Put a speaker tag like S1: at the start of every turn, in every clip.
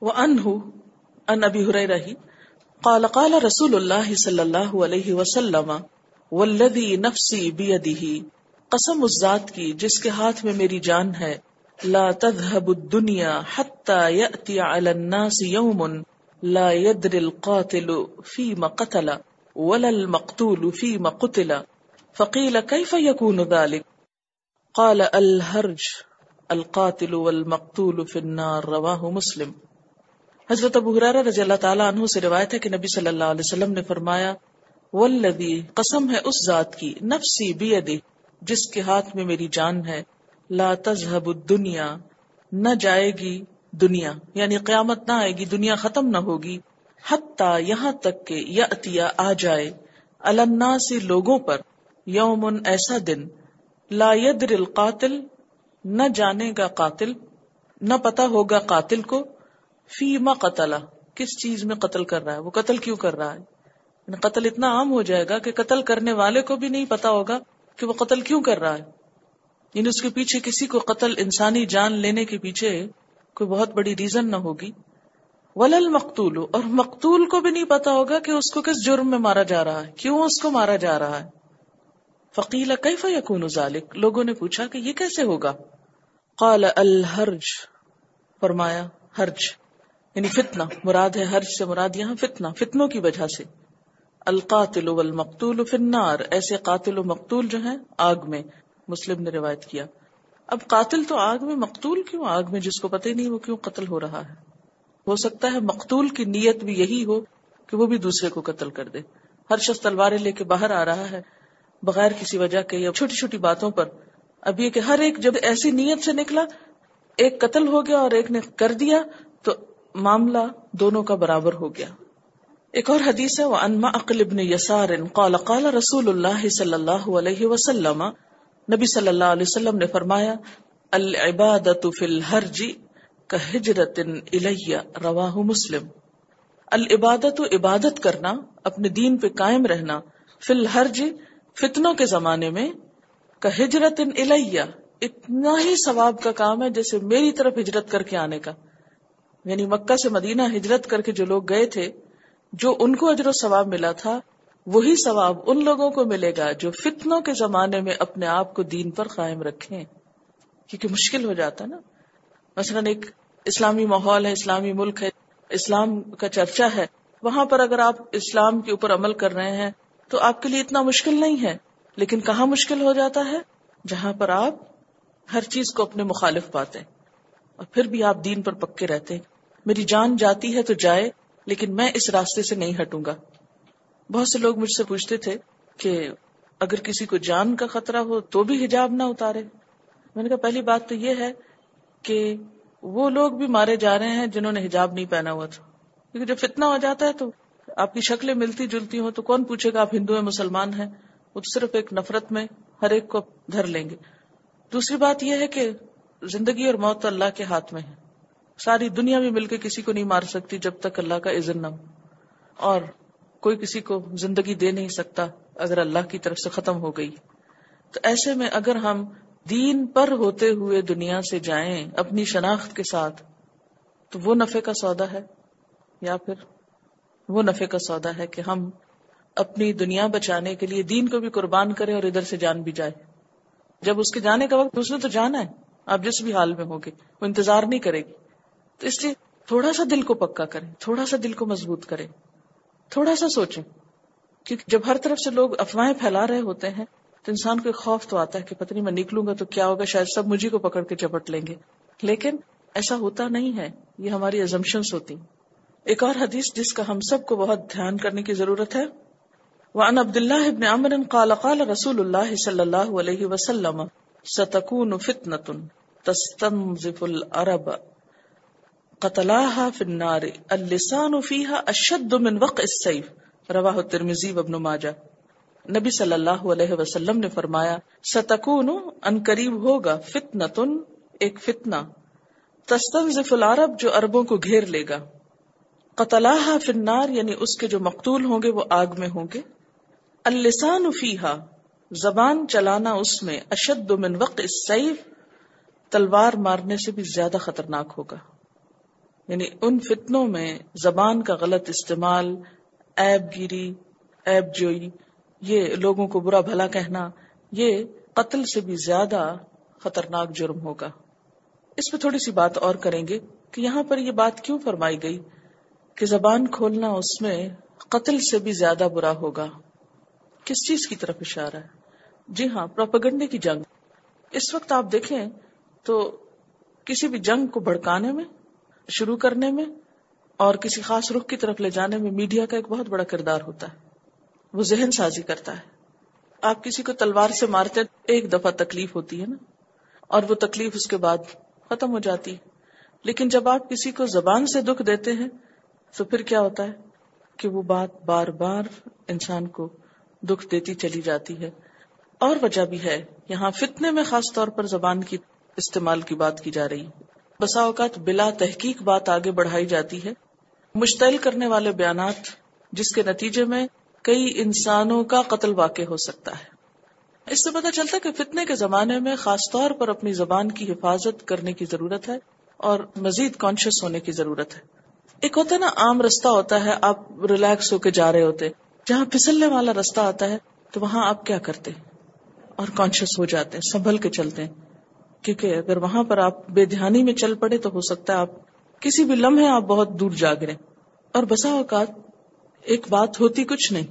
S1: وانه ان ابي هريره قال قال رسول الله صلى الله عليه وسلم والذي نفسي بيده قسم اس ذات کی جس کے ہاتھ میں میری جان ہے، لا تذهب الدنيا حتى ياتي على الناس يوم لا يدري القاتل فيما قتل ولا المقتول فيما قتل۔ فقيل كيف يكون ذلك قال الهرج القاتل والمقتول في النار رواه مسلم۔ حضرت ابو حرارہ رضی اللہ تعالیٰ عنہ سے روایت ہے کہ نبی صلی اللہ علیہ وسلم نے فرمایا، والذی قسم ہے اس ذات کی، نفسی بیدی، جس کے ہاتھ میں میری جان ہے، لا تذهب الدنیا، نہ جائے گی دنیا یعنی قیامت نہ آئے گی، دنیا ختم نہ ہوگی، حتی یہاں تک کہ یاتیا آ جائے الناس لوگوں پر یومن ایسا دن، لا يدر القاتل، نہ جانے گا قاتل، نہ پتا ہوگا قاتل کو فیما قتل کس چیز میں قتل کر رہا ہے؟ وہ قتل کیوں کر رہا ہے؟ یعنی قتل اتنا عام ہو جائے گا کہ قتل کرنے والے کو بھی نہیں پتا ہوگا کہ وہ قتل کیوں کر رہا ہے۔ یعنی اس کے پیچھے کسی کو قتل انسانی جان لینے کے پیچھے کوئی بہت بڑی ریزن نہ ہوگی۔ ولل مقتول اور مقتول کو بھی نہیں پتا ہوگا کہ اس کو کس جرم میں مارا جا رہا ہے، کیوں اس کو مارا جا رہا ہے۔ فقیلا کیف یکون ذالک لوگوں نے پوچھا کہ یہ کیسے ہوگا؟ قال الحرج، فرمایا، حرج۔ یعنی فتنہ، مراد ہے حرج سے مراد یہاں فتنہ، فتنوں کی وجہ سے۔ القاتل والمقتول فی النار، ایسے قاتل و مقتول جو ہیں آگ میں، مسلم نے روایت کیا۔ اب قاتل تو آگ میں، مقتول کیوں؟ آگ میں جس کو پتہ ہی نہیں وہ کیوں قتل ہو رہا ہے۔ ہو سکتا ہے مقتول کی نیت بھی یہی ہو کہ وہ بھی دوسرے کو قتل کر دے۔ ہر شخص تلواریں لے کے باہر آ رہا ہے، بغیر کسی وجہ کے یا چھوٹی چھوٹی باتوں پر۔ اب یہ کہ ہر ایک جب ایسی نیت سے نکلا، ایک قتل ہو گیا اور ایک نے کر دیا معاملہ دونوں کا برابر ہو گیا۔ ایک اور حدیث ہے وہ انما عقل ابن یسار قال قال رسول اللہ صلی اللہ علیہ وسلم۔ نبی صلی اللہ علیہ وسلم نے فرمایا العبادت فی الحرج کہجرت الیہ رواہ مسلم۔ العبادت عبادت کرنا، اپنے دین پہ قائم رہنا۔ فی الحرج فتنوں کے زمانے میں کا ہجرت الیہ اتنا ہی ثواب کا کام ہے جیسے میری طرف ہجرت کر کے آنے کا۔ یعنی مکہ سے مدینہ ہجرت کر کے جو لوگ گئے تھے، جو ان کو اجر و ثواب ملا تھا، وہی ثواب ان لوگوں کو ملے گا جو فتنوں کے زمانے میں اپنے آپ کو دین پر قائم رکھیں۔ کیونکہ مشکل ہو جاتا نا۔ مثلا ایک اسلامی ماحول ہے، اسلامی ملک ہے، اسلام کا چرچا ہے۔ وہاں پر اگر آپ اسلام کے اوپر عمل کر رہے ہیں، تو آپ کے لیے اتنا مشکل نہیں ہے۔ لیکن کہاں مشکل ہو جاتا ہے؟ جہاں پر آپ ہر چیز کو اپنے مخالف پاتے ہیں۔ اور پھر بھی آپ دین پر پکے رہتے ہیں۔ میری جان جاتی ہے تو جائے، لیکن میں اس راستے سے نہیں ہٹوں گا۔ بہت سے لوگ مجھ سے پوچھتے تھے کہ اگر کسی کو جان کا خطرہ ہو تو بھی حجاب نہ اتارے۔ میں نے کہا، پہلی بات تو یہ ہے کہ وہ لوگ بھی مارے جا رہے ہیں جنہوں نے حجاب نہیں پہنا ہوا تھا۔ کیونکہ جب فتنا ہو جاتا ہے تو آپ کی شکلیں ملتی جلتی ہوں تو کون پوچھے گا آپ ہندو ہیں، مسلمان ہیں؟ وہ تو صرف ایک نفرت میں ہر ایک کو دھر لیں گے۔ دوسری بات یہ ہے کہ زندگی اور موت اللہ کے ہاتھ میں ہے۔ ساری دنیا بھی مل کے کسی کو نہیں مار سکتی جب تک اللہ کا عزن نہ ہو۔ اور کوئی کسی کو زندگی دے نہیں سکتا اگر اللہ کی طرف سے ختم ہو گئی۔ تو ایسے میں اگر ہم دین پر ہوتے ہوئے دنیا سے جائیں اپنی شناخت کے ساتھ، تو وہ نفے کا سودا ہے؟ یا پھر وہ نفے کا سودا ہے کہ ہم اپنی دنیا بچانے کے لیے دین کو بھی قربان کریں اور ادھر سے جان بھی جائے۔ جب اس کے جانے کا وقت، اس نے تو جانا ہے۔ آپ جس بھی حال میں ہوگے وہ انتظار نہیں کرے گی۔ تو اس لیے تھوڑا سا دل کو پکا کریں، تھوڑا سا دل کو مضبوط کریں، تھوڑا سا سوچیں۔ کیونکہ جب ہر طرف سے لوگ افواہیں پھیلا رہے ہوتے ہیں، تو انسان کو ایک خوف تو آتا ہے کہ پتہ نہیں میں نکلوں گا تو کیا ہوگا، شاید سب مجھے کو پکڑ کے چپٹ لیں گے۔ لیکن ایسا ہوتا نہیں ہے، یہ ہماری ازمپشنس ہوتی۔ ایک اور حدیث جس کا ہم سب کو بہت دھیان کرنے کی ضرورت ہے، وعن عبد الله بن عمر قال قال رسول الله صلى الله عليه وسلم ستكون فتنة تستنزف العرب قتلاها في النار. اللسان فيها اشد من وقع السيف. رواه الترمذي وابن ماجه نبی صلی اللہ علیہ وسلم نے فرمایا، ستکون ان قریب ہوگا فتنتن، ایک فتنہ. تستنزف العرب جو عربوں کو گھیر لے گا. قتلاح فنار یعنی اس کے جو مقتول ہوں گے، وہ آگ میں ہوں گے. السان فیحا زبان چلانا اس میں، اشد من وقت السیف. تلوار مارنے سے بھی زیادہ خطرناک ہوگا. یعنی ان فتنوں میں زبان کا غلط استعمال ایب گیری ایب جوئی، یہ لوگوں کو برا بھلا کہنا، یہ قتل سے بھی زیادہ خطرناک جرم ہوگا۔ اس پہ تھوڑی سی بات اور کریں گے کہ یہاں پر یہ بات کیوں فرمائی گئی کہ زبان کھولنا اس میں قتل سے بھی زیادہ برا ہوگا؟ کس چیز کی طرف اشارہ ہے؟ جی ہاں پروپگنڈے کی جنگ۔ اس وقت آپ دیکھیں تو کسی بھی جنگ کو بھڑکانے میں شروع کرنے میں اور کسی خاص رخ کی طرف لے جانے میں میڈیا کا ایک بہت بڑا کردار ہوتا ہے۔ وہ ذہن سازی کرتا ہے۔ آپ کسی کو تلوار سے مارتے ایک دفعہ تکلیف ہوتی ہے نا۔ اور وہ تکلیف اس کے بعد ختم ہو جاتی لیکن جب آپ کسی کو زبان سے دکھ دیتے ہیں، تو پھر کیا ہوتا ہے؟ کہ وہ بات بار بار انسان کو دکھ دیتی چلی جاتی ہے۔ اور وجہ بھی ہے۔ یہاں فتنے میں خاص طور پر زبان کی استعمال کی بات کی جا رہی بسا اوقات بلا تحقیق بات آگے بڑھائی جاتی ہے۔ مشتعل کرنے والے بیانات، جس کے نتیجے میں کئی انسانوں کا قتل واقع ہو سکتا ہے۔ اس سے پتا چلتا ہے کہ فتنے کے زمانے میں خاص طور پر اپنی زبان کی حفاظت کرنے کی ضرورت ہے اور مزید کانشیس ہونے کی ضرورت ہے۔ ایک ہوتا ہے نا، عام رستہ ہوتا ہے، آپ ریلیکس ہو کے جا رہے ہوتے۔ جہاں پھسلنے والا رستہ آتا ہے، تو وہاں آپ کیا کرتے؟ اور کانشیس ہو جاتے ہیں سنبھل کے چلتے۔ ہیں کیونکہ اگر وہاں پر آپ بے دھیانی میں چل پڑے تو ہو سکتا ہے آپ کسی بھی لمحے آپ بہت دور جا گرے اور بسا اوقات ایک بات ہوتی کچھ نہیں،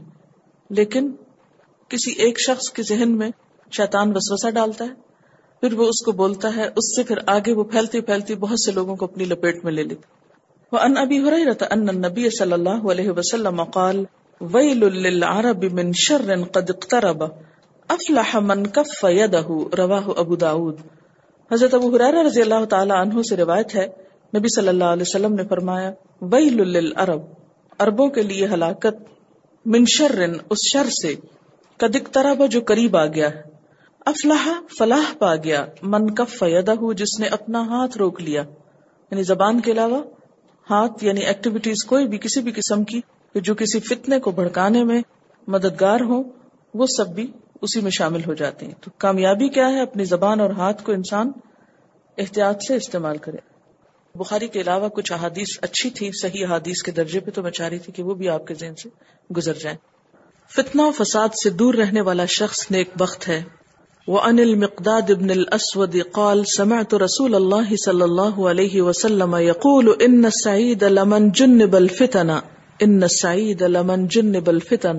S1: لیکن کسی ایک شخص کے ذہن میں شیطان وسوسہ ڈالتا ہے، پھر وہ اس کو بولتا ہے، اس سے پھر آگے وہ پھیلتی پھیلتی بہت سے لوگوں کو اپنی لپیٹ میں لے لیتی وہ ان ابھی ہو رہی رہتا ان نبی صلی اللہ علیہ وسلم قال ویل للعرب من شر قد اقترب افلح من کف یده رواہ ابو داود۔ حضرت ابو حرار رضی اللہ تعالی عنہ سے روایت ہے، نبی صلی اللہ علیہ وسلم نے فرمایا، ویل للعرب اربوں کے لیے ہلاکت من شرن اس شر سے کدک طرح جو قریب آ گیا افلاح فلاح پا گیا۔ من کف فیدہ جس نے اپنا ہاتھ روک لیا۔ یعنی زبان کے علاوہ، ہاتھ یعنی ایکٹیویٹیز کوئی بھی کسی بھی قسم کی جو کسی فتنے کو بھڑکانے میں مددگار ہو وہ سب بھی اسی میں شامل ہو جاتے ہیں۔ تو کامیابی کیا ہے؟ اپنی زبان اور ہاتھ کو انسان احتیاط سے استعمال کرے۔ بخاری کے علاوہ کچھ احادیث اچھی تھی صحیح احادیث کے درجے پہ تو میں چاہ رہی تھی کہ وہ بھی آپ کے ذہن سے گزر جائیں۔ فتنہ و فساد سے دور رہنے والا شخص نیک بخت ہے۔ وہ انل مقداد ابن الاسود قال سمعت رسول اللہ صلی اللہ علیہ وسلم يقول ان السعید لمن جنب الفتن۔ ان السعید لمن جنب الفتن۔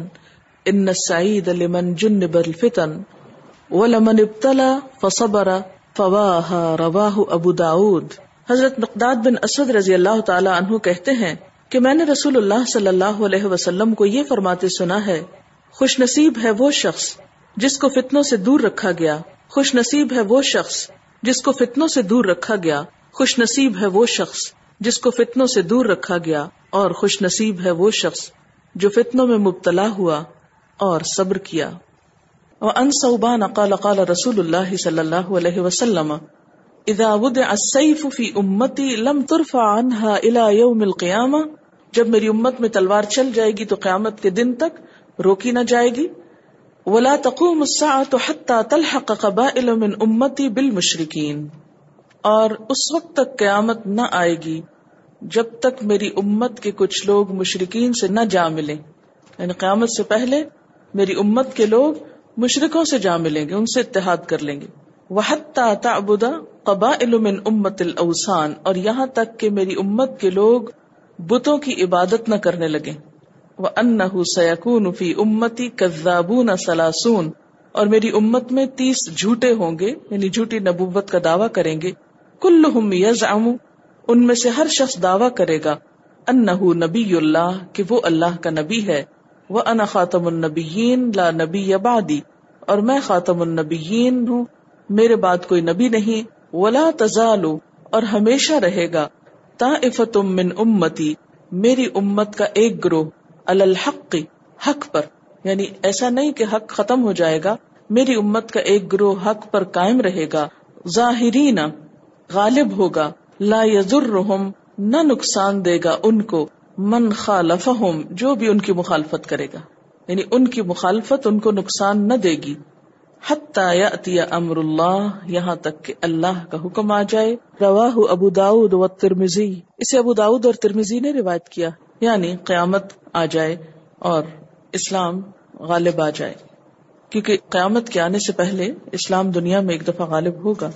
S1: ان السعید لمن جنب الفتن ولمن ابتلى فصبر فواها رواه ابو داود حضرت مقداد بن اسد رضی اللہ تعالی عنہ کہتے ہیں کہ میں نے رسول اللہ صلی اللہ علیہ وسلم کو یہ فرماتے سنا ہے، خوش نصیب ہے وہ شخص جس کو فتنوں سے دور رکھا گیا۔ خوش نصیب ہے وہ شخص جس کو فتنوں سے دور رکھا گیا۔ خوش نصیب ہے وہ شخص جس کو فتنوں سے دور رکھا گیا۔ اور خوش نصیب ہے وہ شخص جو فتنوں میں مبتلا ہوا۔ اور صبر کیا۔ ان صوبان قال قال رسول اللہ صلی اللہ علیہ وسلم اذا وضع السيف في امتي لم ترفع عنها الى يوم القيامه جب میری امت میں تلوار چل جائے گی تو قیامت کے دن تک روکی نہ جائے گی۔ ولا تقوم الساعه حتى تلحق قبائل من امتي بالمشركين۔ اور اس وقت تک قیامت نہ آئے گی جب تک میری امت کے کچھ لوگ مشرقین سے نہ جا ملیں۔ یعنی قیامت سے پہلے میری امت کے لوگ مشرقوں سے جا ملیں گے، ان سے اتحاد کر لیں گے۔ وحتا تعبد قبائل من امت الاوسان اور یہاں تک کہ میری امت کے لوگ بتوں کی عبادت نہ کرنے لگے وہ انہ سیکون فی امتی کذابون سلاسون اور میری امت میں تیس جھوٹے ہوں گے یعنی جھوٹی نبوت کا دعویٰ کریں گے۔ کلہم یزعم ان میں سے ہر شخص دعویٰ کرے گا۔ انہ نبی اللہ کہ وہ اللہ کا نبی ہے۔ وہ انا خاتم النبیین لا نبی بعدی اور میں خاتم النبیین ہوں۔ میرے بعد کوئی نبی نہیں۔ ولا تزالو اور ہمیشہ رہے گا۔ تا من امتی میری امت کا ایک گروہ۔ الحق۔ حق پر۔ یعنی ایسا نہیں کہ حق ختم ہو جائے گا۔ میری امت کا ایک گروہ حق پر قائم رہے گا۔ ظاہرین، غالب ہوگا۔ لا یزرہم نہ نقصان دے گا ان کو۔ من خالفہم، جو بھی ان کی مخالفت کرے گا۔ یعنی ان کی مخالفت ان کو نقصان نہ دے گی۔ حتی یأتی امر اللہ، یہاں تک کہ اللہ کا حکم آ جائے۔ رواہ ابو داود و ترمزی اسے ابو داود اور ترمزی نے روایت کیا۔ یعنی قیامت آ جائے اور اسلام غالب آ جائے۔ کیونکہ قیامت کے آنے سے پہلے اسلام دنیا میں ایک دفعہ غالب ہوگا۔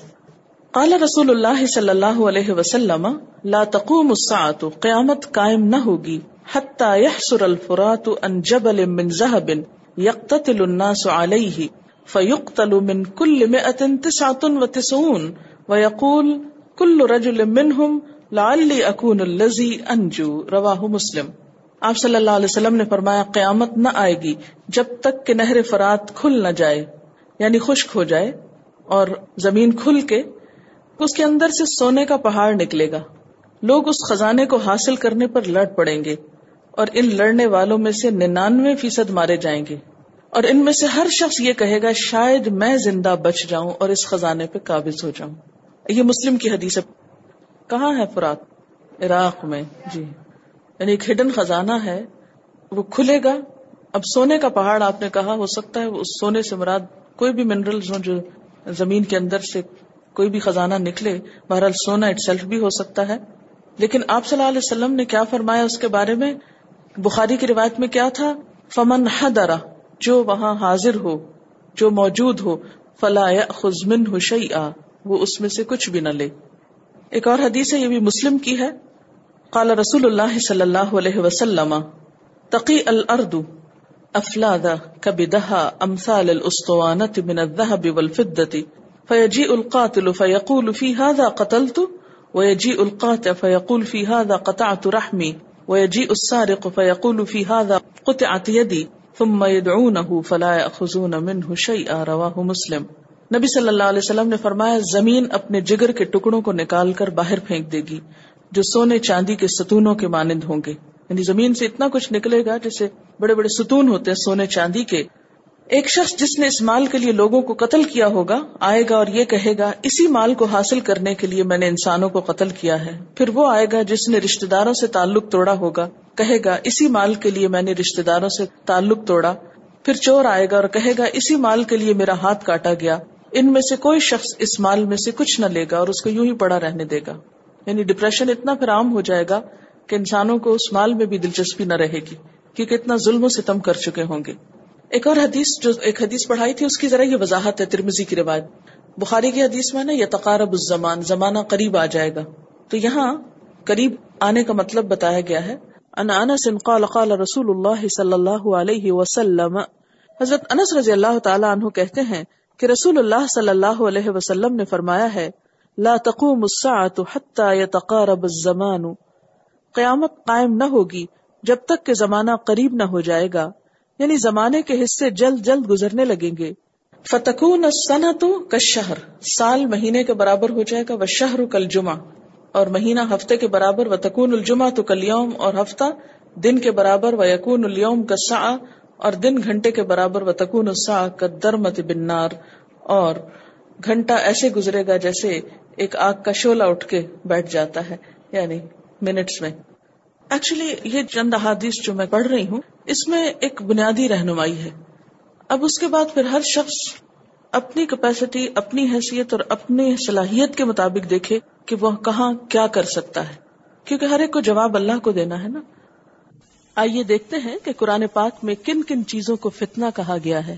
S1: قال رسول اللہ صلی اللہ علیہ وسلم، لا تقوم الساعة، قیامت قائم نہ ہوگی، حتی یحسر الفرات ان جبل من ذهب یقتتل الناس علیہ، فیقتل من کل مئت تسعة وتسعون، ویقول، کل رجل منہم لعلی اکون اللذی انجو، رواہ مسلم. آپ صلی اللہ علیہ وسلم نے فرمایا، قیامت نہ آئے گی جب تک کہ نہر فرات کھل نہ جائے یعنی خشک ہو جائے، اور زمین کھل کے اس کے اندر سے سونے کا پہاڑ نکلے گا۔ لوگ اس خزانے کو حاصل کرنے پر لڑ پڑیں گے اور ان لڑنے والوں میں سے ننانوے فیصد مارے جائیں گے۔ اور ان میں سے ہر شخص یہ کہے گا، شاید میں زندہ بچ جاؤں اور اس خزانے پہ قابض ہو جاؤں۔ یہ مسلم کی حدیث ہے۔ کہاں ہے فرات؟ عراق میں۔ جی۔ یعنی ایک ہڈن خزانہ ہے۔ وہ کھلے گا۔ اب سونے کا پہاڑ آپ نے کہا، ہو سکتا ہے اس سونے سے مراد کوئی بھی منرل جو زمین کے اندر سے کوئی بھی خزانہ نکلے، بہرحال سونا اٹ سیلف بھی ہو سکتا ہے۔ لیکن آپ صلی اللہ علیہ وسلم نے کیا فرمایا اس کے بارے میں؟ بخاری کی روایت میں کیا تھا؟ فمن حدرا جو وہاں حاضر ہو، جو موجود ہو، فلا خزمن ہو شعی وہ اس میں سے کچھ بھی نہ لے۔ ایک اور حدیث ہے، یہ بھی مسلم کی ہے۔ قال رسول اللہ صلی اللہ علیہ وسلم تقی الارض افلاد کبدہا امثال الاسطوانت من الذهب والفدة فيجيء القاتل فيقول في هذا قتلت ويجيء القاطع فيقول في هذا قطعت رحمي ويجيء السارق فيقول في هذا قطعت يدي ثم يدعونه فلا يأخذون منه شيئا رواه مسلم۔ نبی صلی اللہ علیہ وسلم نے فرمایا، زمین اپنے جگر کے ٹکڑوں کو نکال کر باہر پھینک دے گی، جو سونے چاندی کے ستونوں کے مانند ہوں گے۔ یعنی زمین سے اتنا کچھ نکلے گا جیسے بڑے بڑے ستون ہوتے ہیں سونے چاندی کے ایک شخص جس نے اس مال کے لیے لوگوں کو قتل کیا ہوگا، آئے گا اور یہ کہے گا، اسی مال کو حاصل کرنے کے لیے میں نے انسانوں کو قتل کیا ہے۔ پھر وہ آئے گا جس نے رشتے داروں سے تعلق توڑا ہوگا، کہے گا، اسی مال کے لیے میں نے رشتے داروں سے تعلق توڑا۔ پھر چور آئے گا اور کہے گا، اسی مال کے لیے میرا ہاتھ کاٹا گیا۔ ان میں سے کوئی شخص اس مال میں سے کچھ نہ لے گا اور اس کو یوں ہی پڑا رہنے دے گا۔ یعنی ڈپریشن اتنا پھر عام ہو جائے گا کہ انسانوں کو اس مال میں بھی دلچسپی نہ رہے گی، کیونکہ اتنا ظلم و ستم کر چکے ہوں گے۔ ایک اور حدیث جو ایک حدیث پڑھائی تھی، اس کی ذرا یہ وضاحت ہے ترمزی کی روایت۔ بخاری کی حدیث میں نا، یہ تقارب الزمان، زمانہ قریب آ جائے گا۔ تو یہاں قریب آنے کا مطلب بتایا گیا ہے۔ ان انس قال قال رسول اللہ صلی اللہ علیہ وسلم۔ حضرت انس رضی اللہ تعالی عنہ کہتے ہیں کہ رسول اللہ صلی اللہ علیہ وسلم نے فرمایا ہے، لا تقوم الساعة حتى يتقارب الزمان۔ قیامت قائم نہ ہوگی جب تک کہ زمانہ قریب نہ ہو جائے گا۔ یعنی زمانے کے حصے جلد جلد گزرنے لگیں گے۔ فتکون سنا تو شہر سال مہینے کے برابر ہو جائے گا وہ شہر کل جمعہ اور مہینہ ہفتے کے برابر و تکون الجمہ تو کل یوم اور ہفتہ دن کے برابر و یقون الوم کا سا اور دن گھنٹے کے برابر و تکون السا کا درمت بنار اور گھنٹہ ایسے گزرے گا جیسے ایک آگ کا شولہ اٹھ کے بیٹھ جاتا ہے یعنی منٹس میں۔ ایکچولی یہ چند احادیث جو میں پڑھ رہی ہوں، اس میں ایک بنیادی رہنمائی ہے۔ اب اس کے بعد پھر ہر شخص اپنی کیپیسٹی اپنی حیثیت اور اپنی صلاحیت کے مطابق دیکھے کہ وہ کہاں کیا کر سکتا ہے۔ کیونکہ ہر ایک کو جواب اللہ کو دینا ہے نا۔ آئیے دیکھتے ہیں کہ قرآن پاک میں کن کن چیزوں کو فتنا کہا گیا ہے۔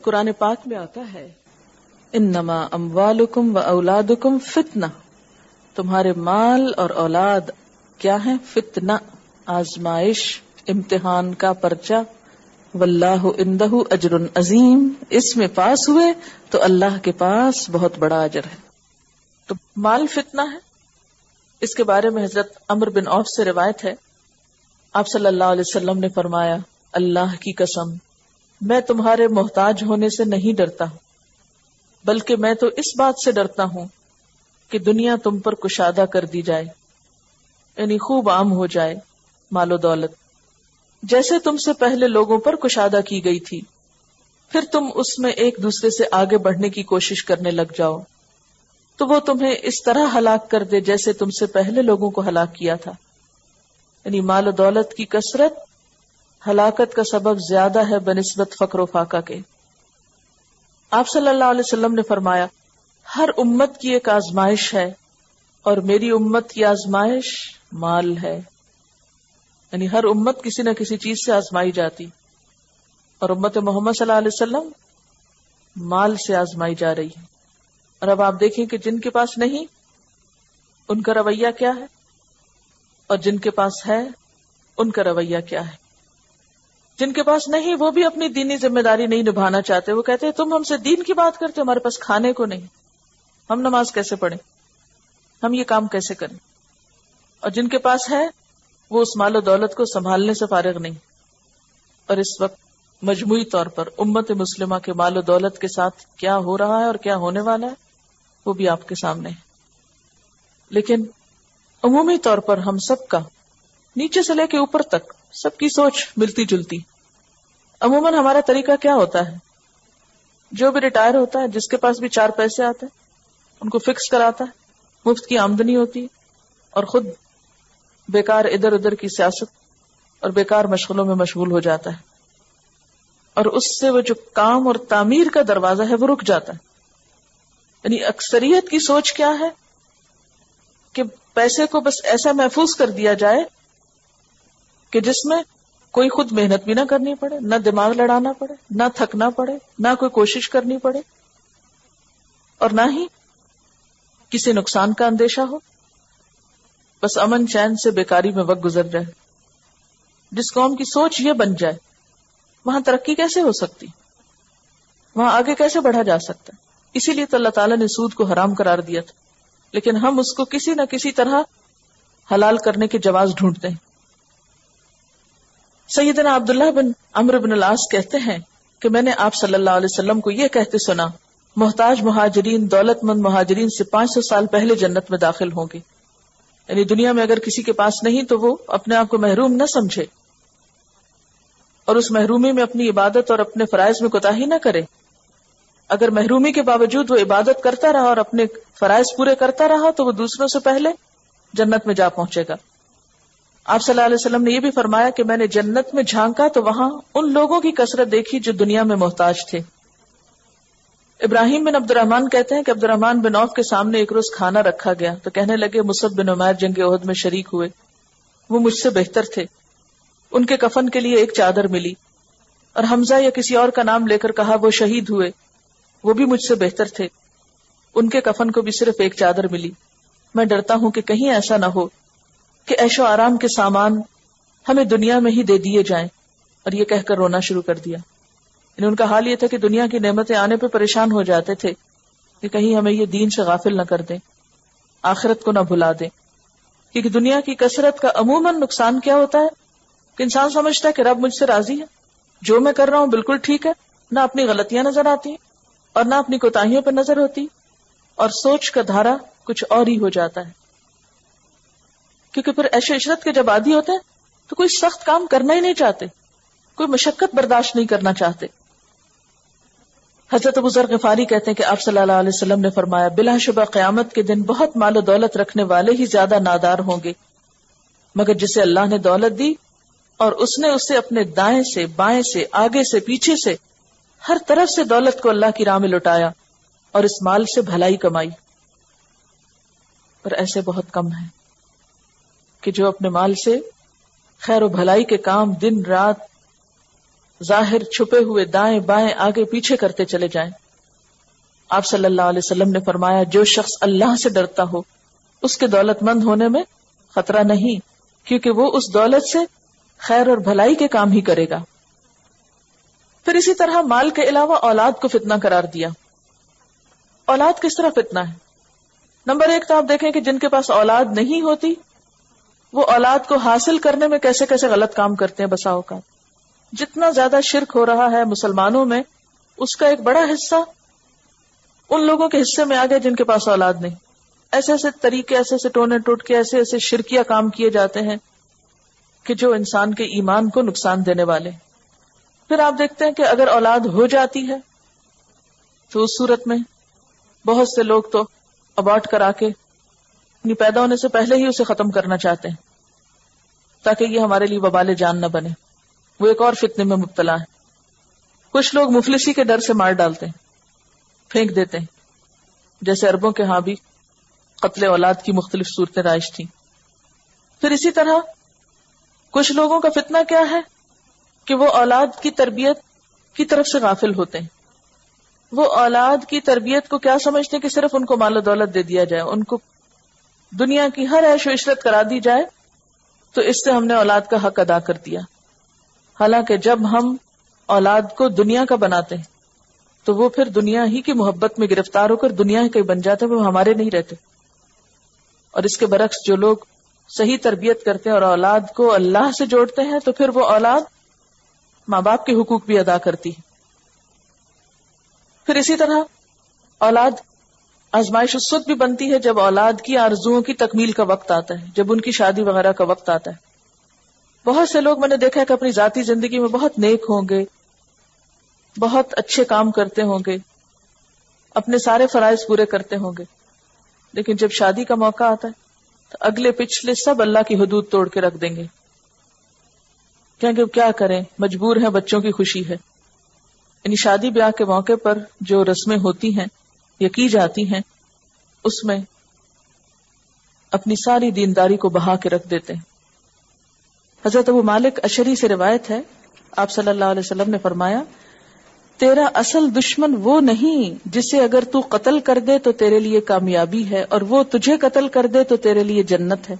S1: قرآن پاک میں آتا ہے، انما اموالکم و اولادکم فتنہ۔ تمہارے مال اور اولاد کیا ہے؟ فتنا آزمائش، امتحان کا پرچا واللہ اندہ اجر عظیم۔ اس میں پاس ہوئے تو اللہ کے پاس بہت بڑا اجر ہے۔ تو مال فتنا ہے۔ اس کے بارے میں حضرت امر بن اوف سے روایت ہے۔ آپ صلی اللہ علیہ وسلم نے فرمایا، اللہ کی قسم، میں تمہارے محتاج ہونے سے نہیں ڈرتا ہوں، بلکہ میں تو اس بات سے ڈرتا ہوں کہ دنیا تم پر کشادہ کر دی جائے۔ یعنی خوب عام ہو جائے، مال و دولت۔ جیسے تم سے پہلے لوگوں پر کشادہ کی گئی تھی، پھر تم اس میں ایک دوسرے سے آگے بڑھنے کی کوشش کرنے لگ جاؤ۔ تو وہ تمہیں اس طرح ہلاک کر دے جیسے تم سے پہلے لوگوں کو ہلاک کیا تھا۔ یعنی مال و دولت کی کثرت ہلاکت کا سبب زیادہ ہے بنسبت فقر و فاقہ کے۔ آپ صلی اللہ علیہ وسلم نے فرمایا، ہر امت کی ایک آزمائش ہے اور میری امت کی آزمائش مال ہے۔ یعنی ہر امت کسی نہ کسی چیز سے آزمائی جاتی۔ اور امت محمد صلی اللہ علیہ وسلم مال سے آزمائی جا رہی ہے۔ اور اب آپ دیکھیں کہ جن کے پاس نہیں، ان کا رویہ کیا ہے؟ اور جن کے پاس ہے، ان کا رویہ کیا ہے؟ جن کے پاس نہیں، وہ بھی اپنی دینی ذمہ داری نہیں نبھانا چاہتے۔ وہ کہتے ہیں، تم ہم سے دین کی بات کرتے ہمارے پاس کھانے کو نہیں۔ ہم نماز کیسے پڑھیں؟ ہم یہ کام کیسے کریں؟ اور جن کے پاس ہے، وہ اس مال و دولت کو سنبھالنے سے فارغ نہیں۔ اور اس وقت مجموعی طور پر امت مسلمہ کے مال و دولت کے ساتھ کیا ہو رہا ہے اور کیا ہونے والا ہے، وہ بھی آپ کے سامنے۔ ہے لیکن عمومی طور پر ہم سب کا نیچے سے لے کے اوپر تک سب کی سوچ ملتی جلتی۔ عموماً ہمارا طریقہ کیا ہوتا ہے؟ جو بھی ریٹائر ہوتا ہے، جس کے پاس بھی چار پیسے آتے ہیں ان کو فکس کراتا ہے۔ مفت کی آمدنی ہوتی اور خود بیکار ادھر ادھر کی سیاست اور بیکار مشغلوں میں مشغول ہو جاتا ہے اور اس سے وہ جو کام اور تعمیر کا دروازہ ہے وہ رک جاتا ہے یعنی اکثریت کی سوچ کیا ہے کہ پیسے کو بس ایسا محفوظ کر دیا جائے کہ جس میں کوئی خود محنت بھی نہ کرنی پڑے، نہ دماغ لڑانا پڑے، نہ تھکنا پڑے، نہ کوئی کوشش کرنی پڑے اور نہ ہی کسی نقصان کا اندیشہ ہو؟ بس امن چین سے بیکاری میں وقت گزر جائے۔ جس قوم کی سوچ یہ بن جائے، وہاں ترقی کیسے ہو سکتی؟ وہاں آگے کیسے بڑھا جا سکتا؟ اسی لیے تو اللہ تعالیٰ نے سود کو حرام قرار دیا تھا۔ لیکن ہم اس کو کسی نہ کسی طرح حلال کرنے کے جواز ڈھونڈتے ہیں۔ سیدنا عبداللہ بن امر بن العاص کہتے ہیں کہ میں نے آپ صلی اللہ علیہ وسلم کو یہ کہتے سنا محتاج مہاجرین دولت مند مہاجرین سے پانچ سو سال پہلے جنت میں داخل ہوں گے۔ یعنی دنیا میں اگر کسی کے پاس نہیں تو وہ اپنے آپ کو محروم نہ سمجھے۔ اور اس محرومی میں اپنی عبادت اور اپنے فرائض میں کوتا نہ کرے۔ اگر محرومی کے باوجود وہ عبادت کرتا رہا اور اپنے فرائض پورے کرتا رہا تو وہ دوسروں سے پہلے جنت میں جا پہنچے گا۔ آپ صلی اللہ علیہ وسلم نے یہ بھی فرمایا کہ میں نے جنت میں جھانکا تو وہاں ان لوگوں کی کثرت دیکھی جو دنیا میں محتاج تھے۔ ابراہیم بن عبد الرحمان کہتے ہیں کہ عبد الرحمان بن اوف کے سامنے ایک روز کھانا رکھا گیا تو کہنے لگے مصب بن عمیر جنگ عہد میں شریک ہوئے۔ وہ مجھ سے بہتر تھے۔ ان کے کفن کے لیے ایک چادر ملی اور حمزہ یا کسی اور کا نام لے کر کہا وہ شہید ہوئے۔ وہ بھی مجھ سے بہتر تھے۔ ان کے کفن کو بھی صرف ایک چادر ملی۔ میں ڈرتا ہوں کہ کہیں ایسا نہ ہو کہ ایش و آرام کے سامان ہمیں دنیا میں ہی دے دیے جائیں اور یہ کہہ کر رونا شروع کر دیا۔ یعنی ان کا حال یہ تھا کہ دنیا کی نعمتیں آنے پہ پریشان ہو جاتے تھے کہ کہیں ہمیں یہ دین سے غافل نہ کر دیں، آخرت کو نہ بھلا دیں۔ کیونکہ دنیا کی کثرت کا عموماً نقصان کیا ہوتا ہے؟ کہ انسان سمجھتا ہے کہ رب مجھ سے راضی ہے۔ جو میں کر رہا ہوں بالکل ٹھیک ہے، نہ اپنی غلطیاں نظر آتی ہیں اور نہ اپنی کوتاہیوں پر نظر ہوتی۔ اور سوچ کا دھارا کچھ اور ہی ہو جاتا ہے۔ کیونکہ پھر ایشو عشرت کے جب عادی ہوتے ہیں، تو کوئی سخت کام کرنا ہی نہیں چاہتے، کوئی مشقت برداشت نہیں کرنا چاہتے۔ حضرت بزرگ غفاری کہتے ہیں کہ آپ صلی اللہ علیہ وسلم نے فرمایا، بلا شبہ قیامت کے دن بہت مال و دولت رکھنے والے ہی زیادہ نادار ہوں گے۔ مگر جسے اللہ نے دولت دی اور اس نے اسے اپنے دائیں سے، بائیں سے، آگے سے، پیچھے سے ہر طرف سے دولت کو اللہ کی راہ میں لٹایا اور اس مال سے بھلائی کمائی۔ پر ایسے بہت کم ہیں کہ جو اپنے مال سے خیر و بھلائی کے کام دن، رات ظاہر چھپے ہوئے دائیں بائیں آگے پیچھے کرتے چلے جائیں۔ آپ صلی اللہ علیہ وسلم نے فرمایا، جو شخص اللہ سے ڈرتا ہو، اس کے دولت مند ہونے میں خطرہ نہیں، کیونکہ وہ اس دولت سے خیر اور بھلائی کے کام ہی کرے گا۔ پھر اسی طرح مال کے علاوہ اولاد کو فتنہ قرار دیا۔ اولاد کس طرح فتنہ ہے؟ نمبر ایک تو آپ دیکھیں کہ جن کے پاس اولاد نہیں ہوتی، وہ اولاد کو حاصل کرنے میں کیسے کیسے غلط کام کرتے ہیں بساؤ کا جتنا زیادہ شرک ہو رہا ہے مسلمانوں میں، اس کا ایک بڑا حصہ ان لوگوں کے حصے میں آ گیا جن کے پاس اولاد نہیں۔ ایسے ایسے طریقے، ایسے ایسے ٹونے ٹوٹ کے ایسے ایسے شرکیاں کام کیے جاتے ہیں کہ جو انسان کے ایمان کو نقصان دینے والے۔ پھر آپ دیکھتے ہیں کہ اگر اولاد ہو جاتی ہے تو اس صورت میں بہت سے لوگ تو ابارٹ کرا کے اپنی پیدا ہونے سے پہلے ہی اسے ختم کرنا چاہتے ہیں تاکہ یہ ہمارے لیے وبال جان نہ بنے۔ وہ ایک اور فتنے میں مبتلا ہے کچھ لوگ مفلسی کے ڈر سے مار ڈالتے ہیں، پھینک دیتے ہیں۔ جیسے اربوں کے ہاں بھی قتل اولاد کی مختلف صورتیں رائج تھیں۔ پھر اسی طرح کچھ لوگوں کا فتنہ کیا ہے کہ وہ اولاد کی تربیت کی طرف سے غافل ہوتے ہیں۔ وہ اولاد کی تربیت کو کیا سمجھتے ہیں کہ صرف ان کو مال و دولت دے دیا جائے، ان کو دنیا کی ہر عیش و عشرت کرا دی جائے، تو اس سے ہم نے اولاد کا حق ادا کر دیا۔ حالانکہ جب ہم اولاد کو دنیا کا بناتے ہیں، تو وہ پھر دنیا ہی کی محبت میں گرفتار ہو کر دنیا کے بن جاتے وہ ہمارے نہیں رہتے۔ اور اس کے برعکس جو لوگ صحیح تربیت کرتے ہیں اور اولاد کو اللہ سے جوڑتے ہیں، تو پھر وہ اولاد ماں باپ کے حقوق بھی ادا کرتی ہے پھر اسی طرح اولاد آزمائش اس وقت بھی بنتی ہے، جب اولاد کی آرزوؤں کی تکمیل کا وقت آتا ہے، جب ان کی شادی وغیرہ کا وقت آتا ہے۔ بہت سے لوگ میں نے دیکھا کہ اپنی ذاتی زندگی میں بہت نیک ہوں گے، بہت اچھے کام کرتے ہوں گے، اپنے سارے فرائض پورے کرتے ہوں گے۔ لیکن جب شادی کا موقع آتا ہے، تو اگلے پچھلے سب اللہ کی حدود توڑ کے رکھ دیں گے۔ کہ کیا کریں؟ مجبور ہیں، بچوں کی خوشی ہے۔ یعنی شادی بیاہ کے موقع پر جو رسمیں ہوتی ہیں، یا کی جاتی ہیں، اس میں اپنی ساری دینداری کو بہا کے رکھ دیتے ہیں۔ حضرت ابو مالک اشری سے روایت ہے، آپ صلی اللہ علیہ وسلم نے فرمایا، تیرا اصل دشمن وہ نہیں جسے اگر تو قتل کر دے تو تیرے لیے کامیابی ہے اور وہ تجھے قتل کر دے تو تیرے لیے جنت ہے۔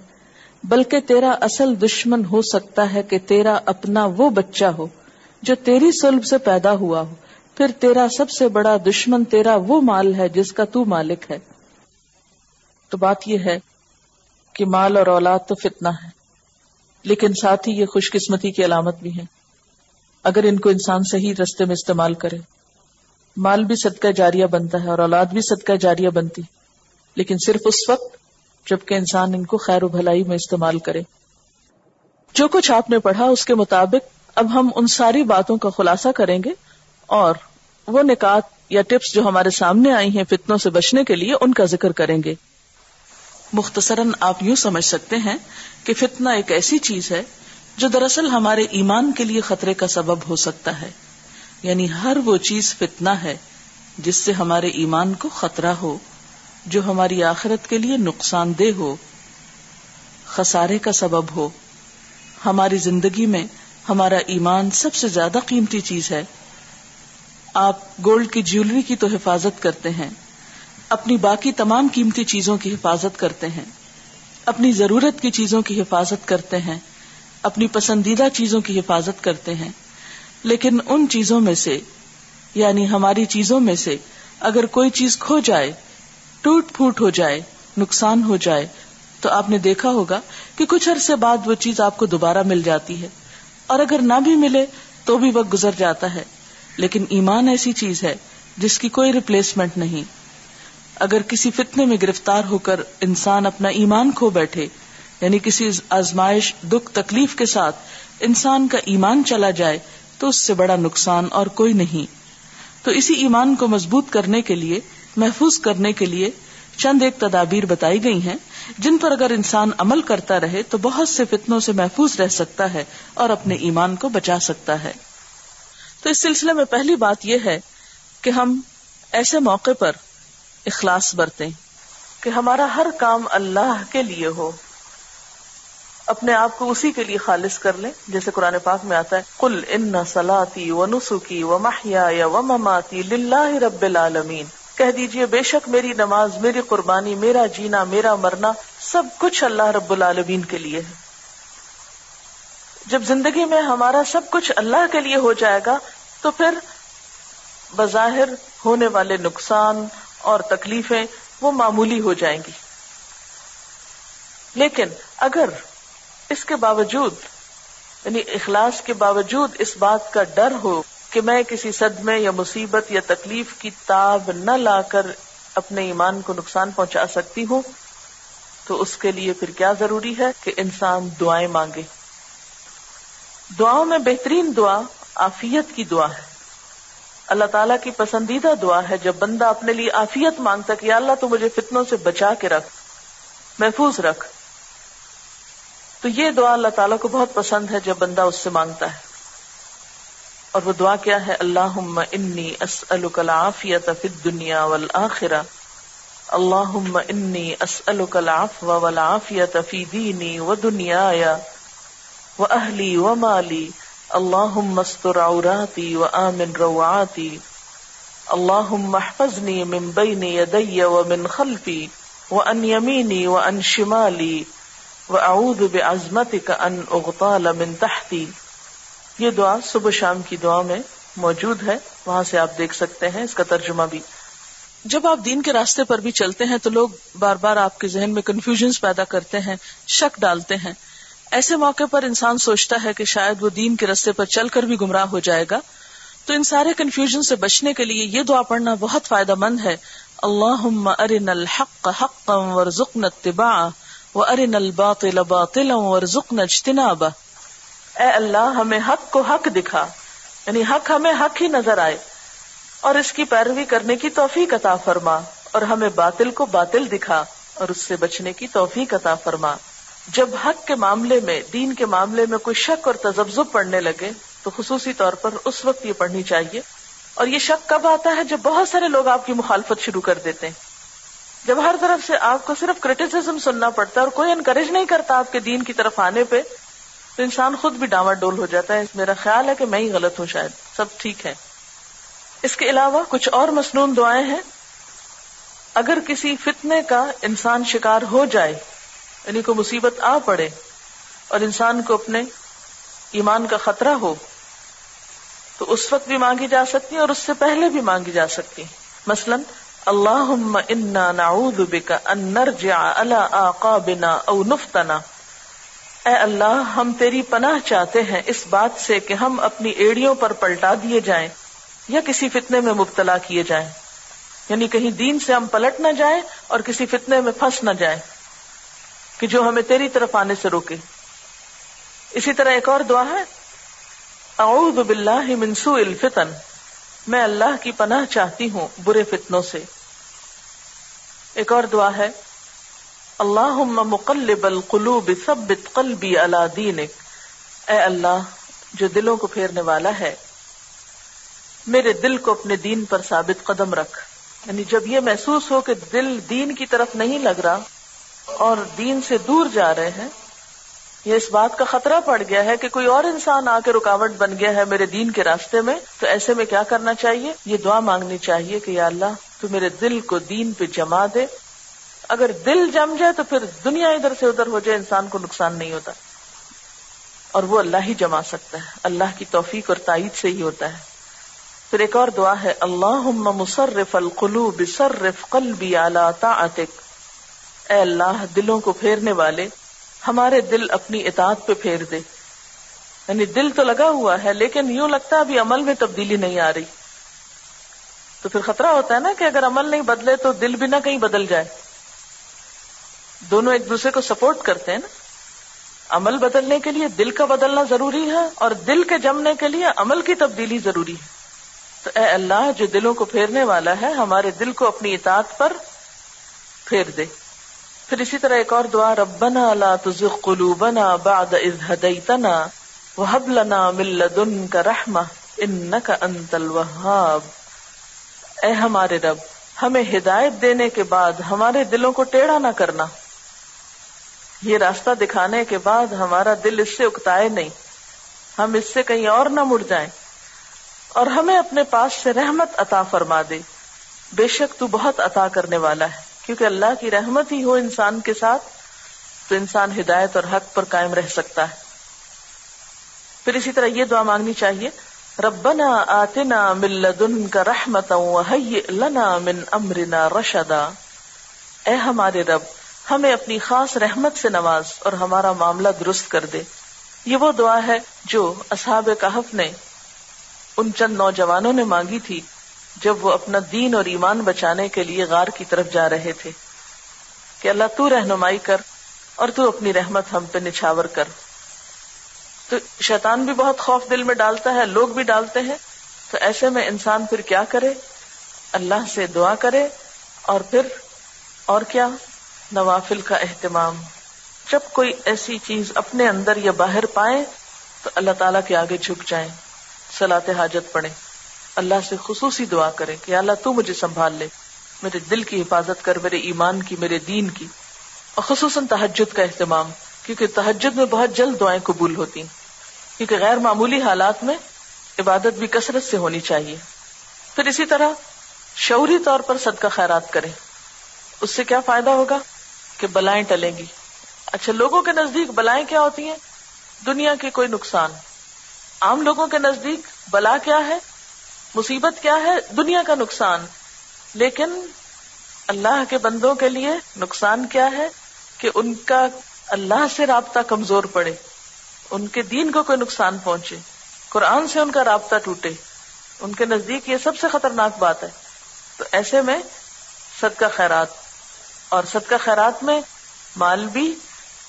S1: بلکہ تیرا اصل دشمن ہو سکتا ہے کہ تیرا اپنا وہ بچہ ہو جو تیری سلب سے پیدا ہوا ہو۔ پھر تیرا سب سے بڑا دشمن تیرا وہ مال ہے جس کا تو مالک ہے۔ تو بات یہ ہے کہ مال اور اولاد تو فتنہ ہے۔ لیکن ساتھ ہی یہ خوش قسمتی کی علامت بھی ہے اگر ان کو انسان صحیح رستے میں استعمال کرے، مال بھی صدقہ جاریہ بنتا ہے اور اولاد بھی صدقہ جاریہ بنتی۔ لیکن صرف اس وقت جبکہ انسان ان کو خیر و بھلائی میں استعمال کرے۔ جو کچھ آپ نے پڑھا اس کے مطابق اب ہم ان ساری باتوں کا خلاصہ کریں گے اور وہ نکات یا ٹپس جو ہمارے سامنے آئی ہیں فتنوں سے بچنے کے لیے ان کا ذکر کریں گے۔ مختصراً آپ یوں سمجھ سکتے ہیں کہ فتنہ ایک ایسی چیز ہے جو دراصل ہمارے ایمان کے لیے خطرے کا سبب ہو سکتا ہے۔ یعنی ہر وہ چیز فتنہ ہے جس سے ہمارے ایمان کو خطرہ ہو، جو ہماری آخرت کے لیے نقصان دہ ہو، خسارے کا سبب ہو۔ ہماری زندگی میں ہمارا ایمان سب سے زیادہ قیمتی چیز ہے۔ آپ گولڈ کی جیولری کی تو حفاظت کرتے ہیں۔ اپنی باقی تمام قیمتی چیزوں کی حفاظت کرتے ہیں، اپنی ضرورت کی چیزوں کی حفاظت کرتے ہیں، اپنی پسندیدہ چیزوں کی حفاظت کرتے ہیں۔ لیکن ان چیزوں میں سے یعنی ہماری چیزوں میں سے، اگر کوئی چیز کھو جائے، ٹوٹ پھوٹ ہو جائے، نقصان ہو جائے، تو آپ نے دیکھا ہوگا کہ کچھ عرصے بعد وہ چیز آپ کو دوبارہ مل جاتی ہے۔ اور اگر نہ بھی ملے، تو بھی وقت گزر جاتا ہے۔ لیکن ایمان ایسی چیز ہے جس کی کوئی ریپلیسمنٹ نہیں۔ اگر کسی فتنے میں گرفتار ہو کر انسان اپنا ایمان کھو بیٹھے یعنی کسی آزمائش، دکھ، تکلیف کے ساتھ انسان کا ایمان چلا جائے، تو اس سے بڑا نقصان اور کوئی نہیں۔ تو اسی ایمان کو مضبوط کرنے کے لیے، محفوظ کرنے کے لیے چند ایک تدابیر بتائی گئی ہیں، جن پر اگر انسان عمل کرتا رہے، تو بہت سے فتنوں سے محفوظ رہ سکتا ہے اور اپنے ایمان کو بچا سکتا ہے۔ تو اس سلسلے میں پہلی بات یہ ہے کہ ہم ایسے موقع پر اخلاص برتیں۔ کہ ہمارا ہر کام اللہ کے لیے ہو۔ اپنے آپ کو اسی کے لیے خالص کر لیں، جیسے قرآن پاک میں آتا ہے کل ان سلاتی و نسخی و محیا و مماتی رب العالمین۔ کہہ دیجیے، بے شک میری نماز، میری قربانی، میرا جینا، میرا مرنا سب کچھ اللہ رب العالمین کے لیے ہے۔ جب زندگی میں ہمارا سب کچھ اللہ کے لیے ہو جائے گا، تو پھر بظاہر ہونے والے نقصان اور تکلیفیں وہ معمولی ہو جائیں گی۔ لیکن اگر اس کے باوجود یعنی اخلاص کے باوجود اس بات کا ڈر ہو کہ میں کسی صدمے یا مصیبت یا تکلیف کی تاب نہ لا کر اپنے ایمان کو نقصان پہنچا سکتی ہوں، تو اس کے لیے پھر کیا ضروری ہے کہ انسان دعائیں مانگے۔ دعاؤں میں بہترین دعا آفیت کی دعا ہے۔ اللہ تعالیٰ کی پسندیدہ دعا ہے، جب بندہ اپنے لیے آفیت مانگتا کہ اللہ تو مجھے فتنوں سے بچا کے رکھ، محفوظ رکھ۔ تو یہ دعا اللہ تعالیٰ کو بہت پسند ہے جب بندہ اس سے مانگتا ہے۔ اور وہ دعا کیا ہے؟ اللہ انی اسألک العافیت فی الدنیا والآخرہ۔ اللہ انی اسألک العفو والعافیت فی دینی و دنیای و اہلی و استر عوراتی و آمن روعاتی اللہم احفظنی من بین یدی و من خلفی و ان یمینی و ان شمالی و اعوذ بعظمتک ان اغطال من تحتی. یہ دعا صبح شام کی دعا میں موجود ہے، وہاں سے آپ دیکھ سکتے ہیں، اس کا ترجمہ بھی۔ جب آپ دین کے راستے پر بھی چلتے ہیں تو لوگ بار بار آپ کے ذہن میں کنفیوژن پیدا کرتے ہیں، شک ڈالتے ہیں۔ ایسے موقع پر انسان سوچتا ہے کہ شاید وہ دین کے راستے پر چل کر بھی گمراہ ہو جائے گا۔ تو ان سارے کنفیوژن سے بچنے کے لیے یہ دعا پڑھنا بہت فائدہ مند ہے۔ اللہ ارن الحق حق ورزقنا اتباعه وارن الباطل باطلا ورزقنا اجتنابه اے اللہ، ہمیں حق کو حق دکھا۔ یعنی حق ہمیں حق ہی نظر آئے۔ اور اس کی پیروی کرنے کی توفیق عطا فرما۔ اور ہمیں باطل کو باطل دکھا اور اس سے بچنے کی توفیق عطا فرما۔ جب حق کے معاملے میں، دین کے معاملے میں کوئی شک اور تجزب پڑنے لگے، تو خصوصی طور پر اس وقت یہ پڑھنی چاہیے۔ اور یہ شک کب آتا ہے؟ جب بہت سارے لوگ آپ کی مخالفت شروع کر دیتے ہیں۔ جب ہر طرف سے آپ کو صرف کریٹیسم سننا پڑتا ہے اور کوئی انکریج نہیں کرتا آپ کے دین کی طرف آنے پہ، تو انسان خود بھی ڈاما ڈول ہو جاتا ہے۔ میرا خیال ہے کہ میں ہی غلط ہوں شاید۔ سب ٹھیک ہے۔ اس کے علاوہ کچھ اور مصنون دعائیں ہیں۔ اگر کسی فتنے کا انسان شکار ہو جائے یعنی کوئی مصیبت آ پڑے اور انسان کو اپنے ایمان کا خطرہ ہو، تو اس وقت بھی مانگی جا سکتی اور اس سے پہلے بھی مانگی جا سکتی مثلا اللہ انا نعوذ بک ان نرجع على آقابنا او نفتنا۔ اے اللہ، ہم تیری پناہ چاہتے ہیں اس بات سے کہ ہم اپنی ایڑیوں پر پلٹا دیے جائیں یا کسی فتنے میں مبتلا کیے جائیں۔ یعنی کہیں دین سے ہم پلٹ نہ جائیں اور کسی فتنے میں پھنس نہ جائیں۔ کہ جو ہمیں تیری طرف آنے سے روکے۔ اسی طرح ایک اور دعا ہے۔ اعوذ باللہ من سوء الفتن۔ میں اللہ کی پناہ چاہتی ہوں برے فتنوں سے۔ ایک اور دعا ہے۔ اللہ مقلب القلوب ثبت قلبی اللہ دینک۔ اے اللہ، جو دلوں کو پھیرنے والا ہے، میرے دل کو اپنے دین پر ثابت قدم رکھ۔ یعنی جب یہ محسوس ہو کہ دل دین کی طرف نہیں لگ رہا اور دین سے دور جا رہے ہیں، یہ اس بات کا خطرہ پڑ گیا ہے کہ کوئی اور انسان آ کے رکاوٹ بن گیا ہے میرے دین کے راستے میں، تو ایسے میں کیا کرنا چاہیے؟ یہ دعا مانگنی چاہیے کہ یا اللہ، تو میرے دل کو دین پہ جما دے۔ اگر دل جم جائے تو پھر دنیا ادھر سے ادھر ہو جائے، انسان کو نقصان نہیں ہوتا۔ اور وہ اللہ ہی جما سکتا ہے۔ اللہ کی توفیق اور تائید سے ہی ہوتا ہے۔ پھر ایک اور دعا ہے اللہ مصرف القلوب، صرف قلبی اعلی طاعتک۔ اے اللہ، دلوں کو پھیرنے والے، ہمارے دل اپنی اطاعت پہ پھیر دے۔ یعنی دل تو لگا ہوا ہے، لیکن یوں لگتا ہے ابھی عمل میں تبدیلی نہیں آ رہی۔ تو پھر خطرہ ہوتا ہے نا کہ اگر عمل نہیں بدلے تو دل بھی نہ کہیں بدل جائے۔ دونوں ایک دوسرے کو سپورٹ کرتے ہیں نا۔ عمل بدلنے کے لیے دل کا بدلنا ضروری ہے اور دل کے جمنے کے لیے عمل کی تبدیلی ضروری ہے۔ تو اے اللہ، جو دلوں کو پھیرنے والا ہے، ہمارے دل کو اپنی اطاعت پر پھیر دے۔ پھر اسی طرح ایک اور دعا، ربنا لا تزغ قلوبنا بعد اذ هديتنا وهب لنا من لدنك رحمه انك انت الوهاب اے ہمارے رب، ہمیں ہدایت دینے کے بعد ہمارے دلوں کو ٹیڑھا نہ کرنا۔ یہ راستہ دکھانے کے بعد ہمارا دل اس سے اکتائے نہیں۔ ہم اس سے کہیں اور نہ مڑ جائیں۔ اور ہمیں اپنے پاس سے رحمت عطا فرما دے۔ بے شک تو بہت عطا کرنے والا ہے۔ کیونکہ اللہ کی رحمت ہی ہو انسان کے ساتھ، تو انسان ہدایت اور حق پر قائم رہ سکتا ہے۔ پھر اسی طرح یہ دعا مانگنی چاہیے، ربنا آتنا من لدنک رحمتا وحیئ لنا من امرنا رشدا۔ اے ہمارے رب، ہمیں اپنی خاص رحمت سے نواز اور ہمارا معاملہ درست کر دے۔ یہ وہ دعا ہے جو اصحاب کہف نے ان چند نوجوانوں نے مانگی تھی۔ جب وہ اپنا دین اور ایمان بچانے کے لیے غار کی طرف جا رہے تھے کہ اللہ تو رہنمائی کر اور تو اپنی رحمت ہم پہ نچھاور کر۔ تو شیطان بھی بہت خوف دل میں ڈالتا ہے، لوگ بھی ڈالتے ہیں۔ تو ایسے میں انسان پھر کیا کرے؟ اللہ سے دعا کرے اور پھر اور کیا؟ نوافل کا اہتمام۔ جب کوئی ایسی چیز اپنے اندر یا باہر پائے تو اللہ تعالیٰ کے آگے جھک جائیں سلاط حاجت پڑھیں۔ اللہ سے خصوصی دعا کریں کہ اللہ تو مجھے سنبھال لے، میرے دل کی حفاظت کر، میرے ایمان کی، میرے دین کی، اور خصوصاً تحجد کا اہتمام، کیونکہ تحجد میں بہت جلد دعائیں قبول ہوتی ہیں کیونکہ غیر معمولی حالات میں عبادت بھی کثرت سے ہونی چاہیے۔ پھر اسی طرح شعوری طور پر صدقہ خیرات کریں۔ اس سے کیا فائدہ ہوگا؟ کہ بلائیں ٹلیں گی۔ اچھا لوگوں کے نزدیک بلائیں کیا ہوتی ہیں؟ دنیا کے کوئی نقصان۔ عام لوگوں کے نزدیک بلا کیا ہے؟ مصیبت کیا ہے؟ دنیا کا نقصان۔ لیکن اللہ کے بندوں کے لیے نقصان کیا ہے؟ کہ ان کا اللہ سے رابطہ کمزور پڑے، ان کے دین کو کوئی نقصان پہنچے، قرآن سے ان کا رابطہ ٹوٹے۔ ان کے نزدیک یہ سب سے خطرناک بات ہے۔ تو ایسے میں صدقہ خیرات، اور صدقہ خیرات میں مال بھی،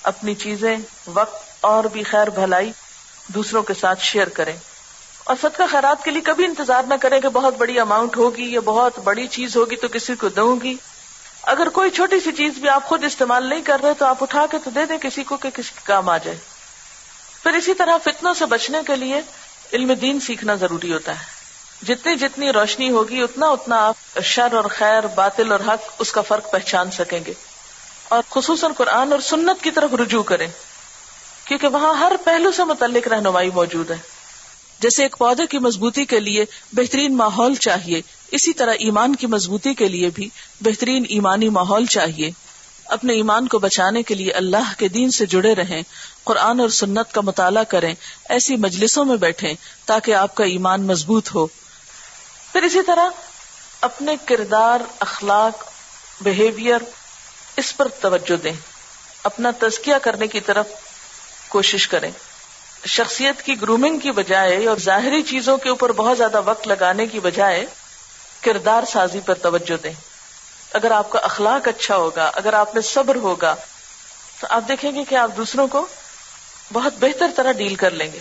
S1: اپنی چیزیں، وقت اور بھی خیر، بھلائی دوسروں کے ساتھ شیئر کریں۔ اور صدقہ خیرات کے لیے کبھی انتظار نہ کریں کہ بہت بڑی اماؤنٹ ہوگی یا بہت بڑی چیز ہوگی تو کسی کو دوں گی۔ اگر کوئی چھوٹی سی چیز بھی آپ خود استعمال نہیں کر رہے تو آپ اٹھا کے تو دے دیں کسی کو کہ کسی کام آ جائے۔ پھر اسی طرح فتنوں سے بچنے کے لیے علم دین سیکھنا ضروری ہوتا ہے۔ جتنی جتنی روشنی ہوگی، اتنا اتنا آپ شر اور خیر، باطل اور حق، اس کا فرق پہچان سکیں گے۔ اور خصوصاً قرآن اور سنت کی طرف رجوع کریں۔ کیونکہ وہاں ہر پہلو سے متعلق رہنمائی موجود ہے۔ جیسے ایک پودے کی مضبوطی کے لیے بہترین ماحول چاہیے، اسی طرح ایمان کی مضبوطی کے لیے بھی بہترین ایمانی ماحول چاہیے۔ اپنے ایمان کو بچانے کے لیے اللہ کے دین سے جڑے رہیں، قرآن اور سنت کا مطالعہ کریں، ایسی مجلسوں میں بیٹھیں تاکہ آپ کا ایمان مضبوط ہو۔ پھر اسی طرح اپنے کردار، اخلاق بہیویئر اس پر توجہ دیں۔ اپنا تزکیہ کرنے کی طرف کوشش کریں۔ شخصیت کی گرومنگ کی بجائے اور ظاہری چیزوں کے اوپر بہت زیادہ وقت لگانے کی بجائے کردار سازی پر توجہ دیں۔ اگر آپ کا اخلاق اچھا ہوگا، اگر آپ میں صبر ہوگا، تو آپ دیکھیں گے کہ آپ دوسروں کو بہت بہتر طرح ڈیل کر لیں گے۔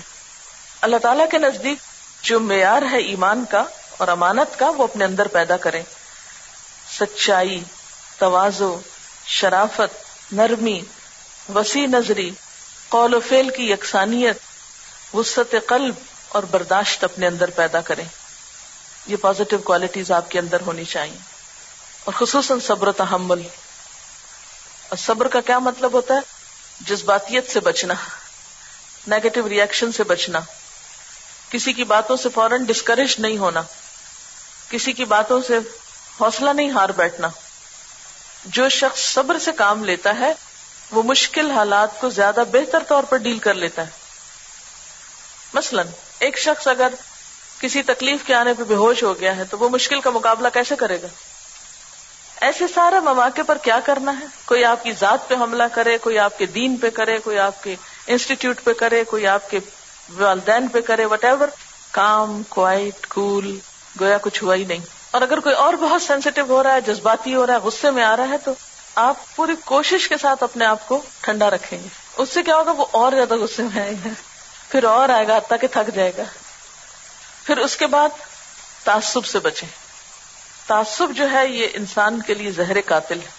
S1: اللہ تعالیٰ کے نزدیک جو معیار ہے ایمان کا اور امانت کا، وہ اپنے اندر پیدا کریں۔ سچائی، توازو، شرافت، نرمی، وسیع نظری، قول و فیل کی یکسانیت وسط قلب اور برداشت اپنے اندر پیدا کریں۔ یہ پازیٹو کوالٹیز آپ کے اندر ہونی چاہیے۔ اور خصوصاً صبر و تحمل۔ اور صبر کا کیا مطلب ہوتا ہے؟ جذباتیت سے بچنا نیگیٹو ریئیکشن سے بچنا۔ کسی کی باتوں سے فوراً ڈسکریج نہیں ہونا۔ کسی کی باتوں سے حوصلہ نہیں ہار بیٹھنا۔ جو شخص صبر سے کام لیتا ہے، وہ مشکل حالات کو زیادہ بہتر طور پر ڈیل کر لیتا ہے۔ مثلا، ایک شخص اگر کسی تکلیف کے آنے پہ بے ہوش ہو گیا ہے، تو وہ مشکل کا مقابلہ کیسے کرے گا؟ ایسے سارے مواقع پر کیا کرنا ہے؟ کوئی آپ کی ذات پہ حملہ کرے، کوئی آپ کے دین پہ کرے، کوئی آپ کے انسٹیٹیوٹ پہ کرے، کوئی آپ کے والدین پہ کرے وٹ ایور کام کوائٹ کول گویا کچھ ہوا ہی نہیں۔ اور اگر کوئی اور بہت سینسیٹیو ہو رہا ہے، جذباتی ہو رہا ہے، غصے میں آ رہا ہے، تو آپ پوری کوشش کے ساتھ اپنے آپ کو ٹھنڈا رکھیں گے۔ اس سے کیا ہوگا؟ وہ اور زیادہ غصے میں آئے گا۔ پھر اور آئے گا تاکہ تھک جائے گا۔ پھر اس کے بعد تعصب سے بچے تعصب جو ہے یہ انسان کے لیے زہر قاتل ہے۔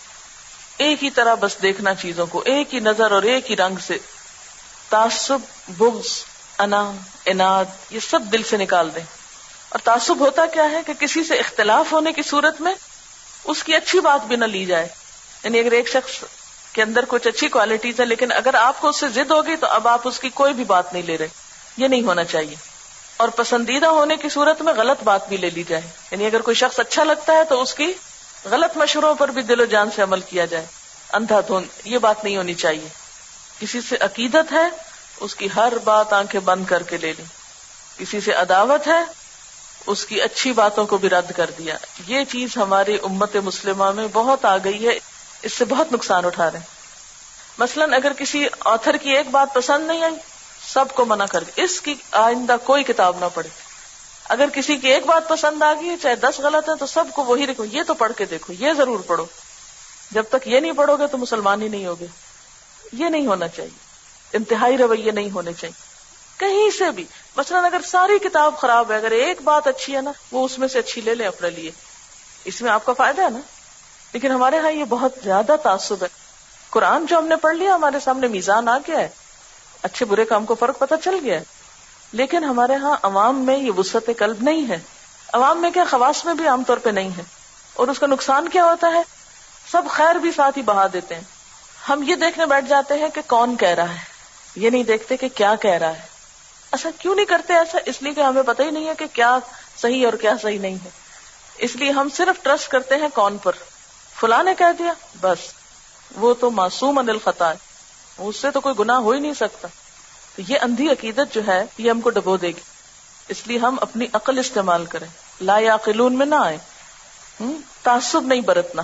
S1: ایک ہی طرح بس دیکھنا چیزوں کو، ایک ہی نظر اور ایک ہی رنگ سے۔ تعصب، بغض انا اناد یہ سب دل سے نکال دیں۔ اور تعصب ہوتا کیا ہے کہ کسی سے اختلاف ہونے کی صورت میں اس کی اچھی بات بھی نہ لی جائے۔ یعنی اگر ایک شخص کے اندر کچھ اچھی کوالٹیز ہے لیکن اگر آپ کو اس سے ضد ہوگی تو اب آپ اس کی کوئی بھی بات نہیں لے رہے۔ یہ نہیں ہونا چاہیے۔ اور پسندیدہ ہونے کی صورت میں غلط بات بھی لے لی جائے۔ یعنی اگر کوئی شخص اچھا لگتا ہے تو اس کی غلط مشوروں پر بھی دل و جان سے عمل کیا جائے۔ اندھا دھند، یہ بات نہیں ہونی چاہیے۔ کسی سے عقیدت ہے، اس کی ہر بات آنکھیں بند کر کے لے لی کسی سے عداوت ہے، اس کی اچھی باتوں کو بھی رد کر دیا۔ یہ چیز ہماری امت مسلمہ میں بہت آ گئی ہے۔ اس سے بہت نقصان اٹھا رہے ہیں۔ مثلاً اگر کسی آتھر کی ایک بات پسند نہیں آئی، سب کو منع کر اس کی آئندہ کوئی کتاب نہ پڑھے۔ اگر کسی کی ایک بات پسند آ گئی، چاہے دس غلط ہے تو سب کو وہی دیکھو یہ تو پڑھ کے دیکھو، یہ ضرور پڑھو۔ جب تک یہ نہیں پڑھو گے تو مسلمان ہی نہیں ہوگے۔ یہ نہیں ہونا چاہیے۔ انتہائی رویے نہیں ہونے چاہیے۔ کہیں سے بھی۔ مثلاً اگر ساری کتاب خراب ہے، اگر ایک بات اچھی ہے نا، وہ اس میں سے اچھی لے لے اپنے لیے۔ اس میں آپ کا فائدہ ہے نا۔ لیکن ہمارے ہاں یہ بہت زیادہ تعصب ہے۔ قرآن جو ہم نے پڑھ لیا، ہمارے سامنے میزان آ گیا ہے۔ اچھے برے کام کو فرق پتہ چل گیا ہے۔ لیکن ہمارے ہاں عوام میں یہ وسط قلب نہیں ہے۔ عوام میں کیا خواص میں بھی عام طور پہ نہیں ہے۔ اور اس کا نقصان کیا ہوتا ہے؟ سب خیر بھی ساتھ ہی بہا دیتے ہیں۔ ہم یہ دیکھنے بیٹھ جاتے ہیں کہ کون کہہ رہا ہے۔ یہ نہیں دیکھتے کہ کیا کہہ رہا ہے۔ ایسا کیوں نہیں کرتے؟ ایسا اس لیے کہ ہمیں پتہ ہی نہیں ہے کہ کیا صحیح اور کیا صحیح نہیں ہے۔ اس لیے ہم صرف ٹرسٹ کرتے ہیں کون پر۔ فلاں نے کہہ دیا، بس، وہ تو معصوم انل خطا ہے۔ اس سے تو کوئی گناہ ہو ہی نہیں سکتا۔ تو یہ اندھی عقیدت جو ہے، یہ ہم کو ڈبو دے گی۔ اس لیے ہم اپنی عقل استعمال کریں۔ لا یا قلون میں نہ آئے تعصب نہیں برتنا۔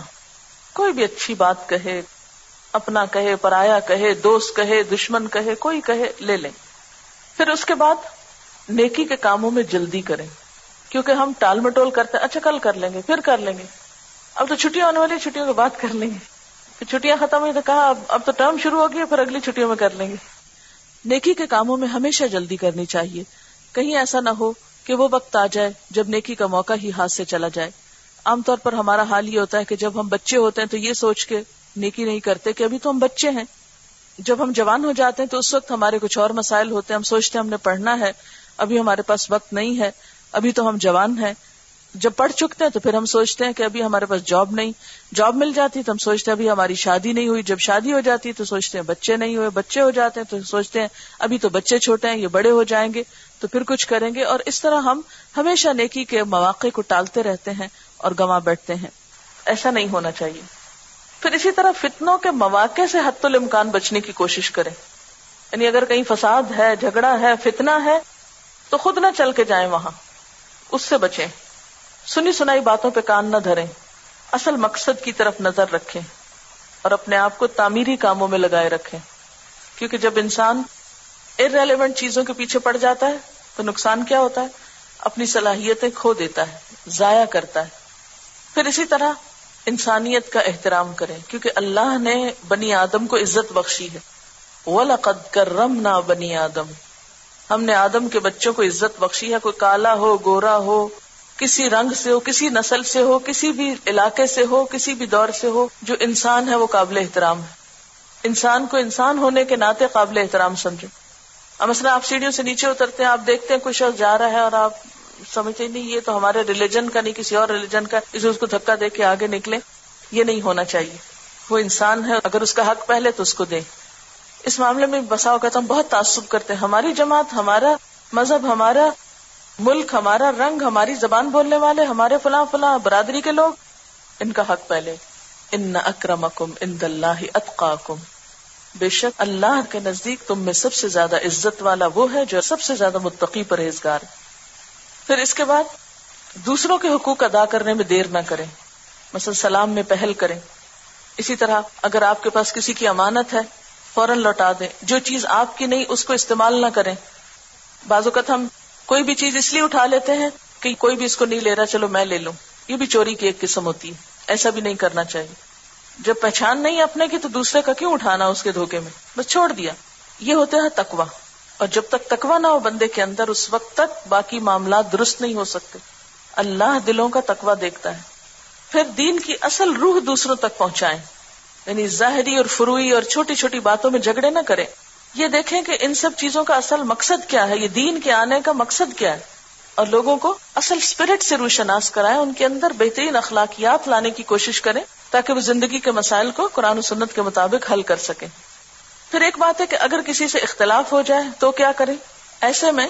S1: کوئی بھی اچھی بات کہے، اپنا کہے، پرایا کہے، دوست کہے، دشمن کہے، کوئی کہے، لے لیں۔ پھر اس کے بعد نیکی کے کاموں میں جلدی کریں۔ کیونکہ ہم ٹال مٹول کرتے ہیں اچھا کل کر لیں گے، پھر کر لیں گے۔ اب تو چھٹیاں ہونے والی چھٹیوں کی بات کر لیں گے۔ چھٹیاں ختم ہوئی تو کہا، اب تو ٹرم شروع ہو گئی پھر اگلی چھٹیوں میں کر لیں گے۔ نیکی کے کاموں میں ہمیشہ جلدی کرنی چاہیے۔ کہیں ایسا نہ ہو کہ وہ وقت آ جائے جب نیکی کا موقع ہی ہاتھ سے چلا جائے۔ عام طور پر ہمارا حال یہ ہوتا ہے کہ جب ہم بچے ہوتے ہیں تو یہ سوچ کے نیکی نہیں کرتے کہ ابھی تو ہم بچے ہیں۔ جب ہم جوان ہو جاتے ہیں تو اس وقت ہمارے کچھ اور مسائل ہوتے ہیں، ہم سوچتے ہیں ہم نے پڑھنا ہے، ابھی ہمارے پاس وقت نہیں ہے، ابھی تو ہم جوان ہیں۔ جب پڑھ چکتے ہیں تو پھر ہم سوچتے ہیں کہ ابھی ہمارے پاس جاب نہیں، جاب مل جاتی تو ہم سوچتے ہیں ابھی ہماری شادی نہیں ہوئی، جب شادی ہو جاتی تو سوچتے ہیں بچے نہیں ہوئے، بچے ہو جاتے ہیں تو سوچتے ہیں ابھی تو بچے چھوٹے ہیں، یہ بڑے ہو جائیں گے، تو پھر کچھ کریں گے۔ اور اس طرح ہم ہمیشہ نیکی کے مواقع کو ٹالتے رہتے ہیں اور گوا بیٹھتے ہیں۔ ایسا نہیں ہونا چاہیے۔ پھر اسی طرح فتنوں کے مواقع سے حت الامکان بچنے کی کوشش کریں۔ یعنی اگر کہیں فساد ہے، جھگڑا ہے فتنا ہے، تو خود نہ چل کے جائیں وہاں، اس سے بچیں۔ سنی سنائی باتوں پہ کان نہ دھریں۔ اصل مقصد کی طرف نظر رکھیں اور اپنے آپ کو تعمیری کاموں میں لگائے رکھیں۔ کیونکہ جب انسان ارریلیونٹ چیزوں کے پیچھے پڑ جاتا ہے، تو نقصان کیا ہوتا ہے؟ اپنی صلاحیتیں کھو دیتا ہے، ضائع کرتا ہے۔ پھر اسی طرح انسانیت کا احترام کریں، کیونکہ اللہ نے بنی آدم کو عزت بخشی ہے۔ وَلَقَدْ كَرَّمْنَا بنی آدم۔ ہم نے آدم کے بچوں کو عزت بخشی ہے، کوئی کالا ہو، گورا ہو کسی رنگ سے ہو، کسی نسل سے ہو، کسی بھی علاقے سے ہو، کسی بھی دور سے ہو، جو انسان ہے وہ قابل احترام ہے۔ انسان کو انسان ہونے کے ناطے قابل احترام سمجھے اب مثلا آپ سیڑھیوں سے نیچے اترتے ہیں، آپ دیکھتے ہیں کوئی شخص جا رہا ہے اور آپ سمجھتے نہیں، یہ تو ہمارے ریلیجن کا نہیں، کسی اور ریلیجن کا اسے اس کو دھکا دے کے آگے نکلے یہ نہیں ہونا چاہیے۔ وہ انسان ہے، اگر اس کا حق پہلے تو اس کو دے اس معاملے میں بساؤ کہتا ہوں بہت تعصب کرتے ہیں۔ ہماری جماعت، ہمارا مذہب، ہمارا ملک ہمارا رنگ ہماری زبان بولنے والے، ہمارے فلاں فلاں برادری کے لوگ۔ ان کا حق پہلے۔ ان اکرمکم ان اللہ اتقاکم۔ بے شک اللہ کے نزدیک تم میں سب سے زیادہ عزت والا وہ ہے جو سب سے زیادہ متقی پرہیزگار۔ پھر اس کے بعد دوسروں کے حقوق ادا کرنے میں دیر نہ کریں۔ مثلا سلام میں پہل کریں۔ اسی طرح اگر آپ کے پاس کسی کی امانت ہے، فوراً لوٹا دیں۔ جو چیز آپ کی نہیں، اس کو استعمال نہ کریں۔ بعض اوقات ہم کوئی بھی چیز اس لیے اٹھا لیتے ہیں کہ کوئی بھی اس کو نہیں لے رہا، چلو میں لے لوں۔ یہ بھی چوری کی ایک قسم ہوتی ہے۔ ایسا بھی نہیں کرنا چاہیے۔ جب پہچان نہیں اپنے کی تو دوسرے کا کیوں اٹھانا اس کے دھوکے میں؟ بس چھوڑ دیا۔ یہ ہوتا ہے تکوا اور جب تک تکوا نہ ہو بندے کے اندر، اس وقت تک باقی معاملات درست نہیں ہو سکتے۔ اللہ دلوں کا تکوا دیکھتا ہے۔ پھر دین کی اصل روح دوسروں تک پہنچائیں۔ یعنی ظاہری اور فروئی اور چھوٹی چھوٹی باتوں میں جھگڑے نہ کریں۔ یہ دیکھیں کہ ان سب چیزوں کا اصل مقصد کیا ہے، یہ دین کے آنے کا مقصد کیا ہے۔ اور لوگوں کو اصل اسپرٹ سے روشناس کرائیں، ان کے اندر بہترین اخلاقیات لانے کی کوشش کریں تاکہ وہ زندگی کے مسائل کو قرآن و سنت کے مطابق حل کر سکیں۔ پھر ایک بات ہے کہ اگر کسی سے اختلاف ہو جائے تو کیا کریں؟ ایسے میں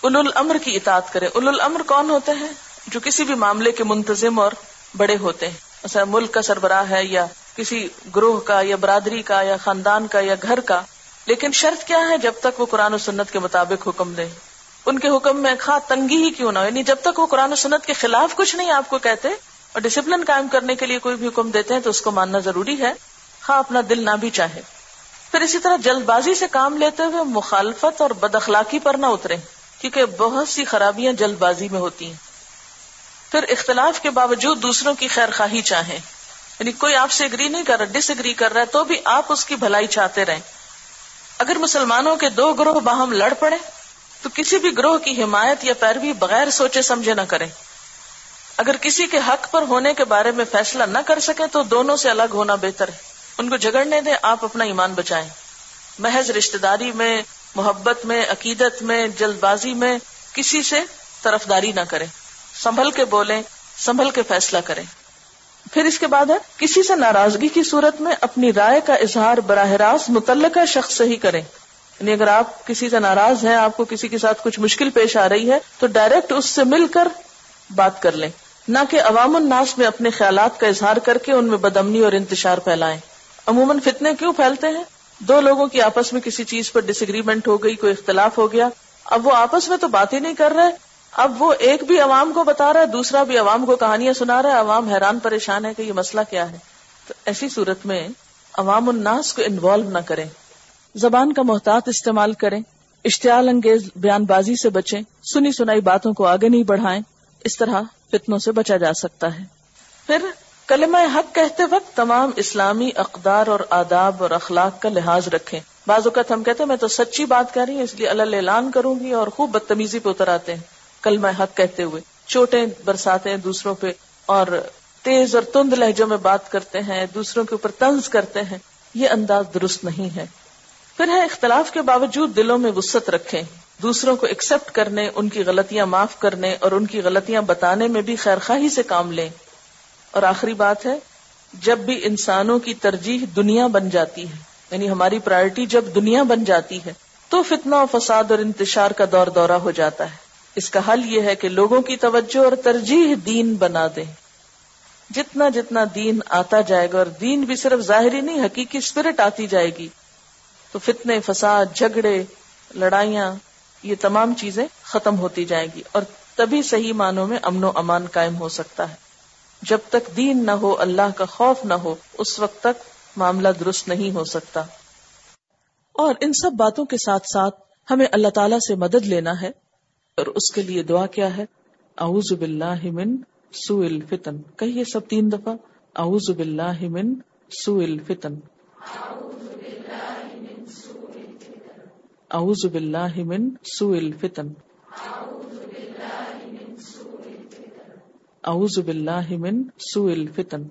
S1: اول الامر کی اطاعت کرے اول الامر کون ہوتے ہیں؟ جو کسی بھی معاملے کے منتظم اور بڑے ہوتے ہیں۔ مثلا ملک کا سربراہ ہے یا کسی گروہ کا یا برادری کا یا خاندان کا یا گھر کا۔ لیکن شرط کیا ہے جب تک وہ قرآن و سنت کے مطابق حکم دے؟ ان کے حکم میں خواہ تنگی ہی کیوں نہ یعنی جب تک وہ قرآن و سنت کے خلاف کچھ نہیں آپ کو کہتے اور ڈسپلن قائم کرنے کے لیے کوئی بھی حکم دیتے ہیں تو اس کو ماننا ضروری ہے، خواہ اپنا دل نہ بھی چاہے۔ پھر اسی طرح جلد بازی سے کام لیتے ہوئے مخالفت اور بد اخلاقی پر نہ اترے، کیونکہ بہت سی خرابیاں جلد بازی میں ہوتی ہیں۔ پھر اختلاف کے باوجود دوسروں کی خیر خواہی چاہیں۔ یعنی کوئی آپ سے اگری نہیں کر رہا ڈس اگری کر رہا ہے، تو بھی آپ اس کی بھلائی چاہتے رہیں۔ اگر مسلمانوں کے دو گروہ باہم لڑ پڑے، تو کسی بھی گروہ کی حمایت یا پیروی بغیر سوچے سمجھے نہ کریں۔ اگر کسی کے حق پر ہونے کے بارے میں فیصلہ نہ کر سکے تو دونوں سے الگ ہونا بہتر ہے۔ ان کو جگڑنے دیں، آپ اپنا ایمان بچائیں۔ محض رشتے داری میں، محبت میں، عقیدت میں جلد بازی میں کسی سے طرفداری نہ کریں۔ سنبھل کے بولیں، سنبھل کے فیصلہ کریں۔ پھر اس کے بعد ہے، کسی سے ناراضگی کی صورت میں اپنی رائے کا اظہار براہ راست متعلقہ شخص سے ہی کریں۔ یعنی اگر آپ کسی سے ناراض ہیں، آپ کو کسی کے ساتھ کچھ مشکل پیش آ رہی ہے، تو ڈائریکٹ اس سے مل کر بات کر لیں۔ نہ کہ عوام الناس میں اپنے خیالات کا اظہار کر کے ان میں بدمنی اور انتشار پھیلائیں۔ عموماً فتنے کیوں پھیلتے ہیں؟ دو لوگوں کی آپس میں کسی چیز پر ڈس اگریمنٹ ہو گئی، کوئی اختلاف ہو گیا۔ اب وہ آپس میں تو بات ہی نہیں کر رہے اب وہ ایک بھی عوام کو بتا رہا ہے، دوسرا بھی عوام کو کہانیاں سنا رہا ہے، عوام حیران پریشان ہے کہ یہ مسئلہ کیا ہے۔ تو ایسی صورت میں عوام الناس کو انوالو نہ کریں۔ زبان کا محتاط استعمال کریں۔ اشتعال انگیز بیان بازی سے بچیں۔ سنی سنائی باتوں کو آگے نہیں بڑھائیں۔ اس طرح فتنوں سے بچا جا سکتا ہے۔ پھر کلمہ حق کہتے وقت تمام اسلامی اقدار اور آداب اور اخلاق کا لحاظ رکھیں۔ بعض اوقات ہم کہتے ہیں، میں تو سچی بات کر رہی ہوں، اس لیے اللہ اعلان کروں گی اور خوب بدتمیزی پہ اتر آتے ہیں۔ کلمہ حق کہتے ہوئے چوٹیں برساتے ہیں دوسروں پہ اور تیز اور تند لہجوں میں بات کرتے ہیں، دوسروں کے اوپر طنز کرتے ہیں۔ یہ انداز درست نہیں ہے۔ پھر ہے اختلاف کے باوجود دلوں میں وسط رکھیں۔ دوسروں کو ایکسپٹ کرنے، ان کی غلطیاں معاف کرنے اور ان کی غلطیاں بتانے میں بھی خیر خواہی سے کام لیں۔ اور آخری بات ہے، جب بھی انسانوں کی ترجیح دنیا بن جاتی ہے یعنی ہماری پرائرٹی جب دنیا بن جاتی ہے، تو فتنہ و فساد اور انتشار کا دور دورہ ہو جاتا ہے۔ اس کا حل یہ ہے کہ لوگوں کی توجہ اور ترجیح دین بنا دیں۔ جتنا جتنا دین آتا جائے گا اور دین بھی صرف ظاہری نہیں، حقیقی اسپرٹ آتی جائے گی، تو فتنے، فساد، جھگڑے، لڑائیاں، یہ تمام چیزیں ختم ہوتی جائیں گی اور تبھی صحیح معنوں میں امن و امان قائم ہو سکتا ہے۔ جب تک دین نہ ہو، اللہ کا خوف نہ ہو، اس وقت تک معاملہ درست نہیں ہو سکتا۔ اور ان سب باتوں کے ساتھ ساتھ ہمیں اللہ تعالی سے مدد لینا ہے۔ اور اس کے لیے دعا کیا ہے؟ اعوذ باللہ من سوء الفتن۔ کہیے سب تین دفعہ، اعوذ باللہ من سوء الفتن۔ اعوذ باللہ من سوء الفتن۔ اعوذ باللہ من سوء الفتن۔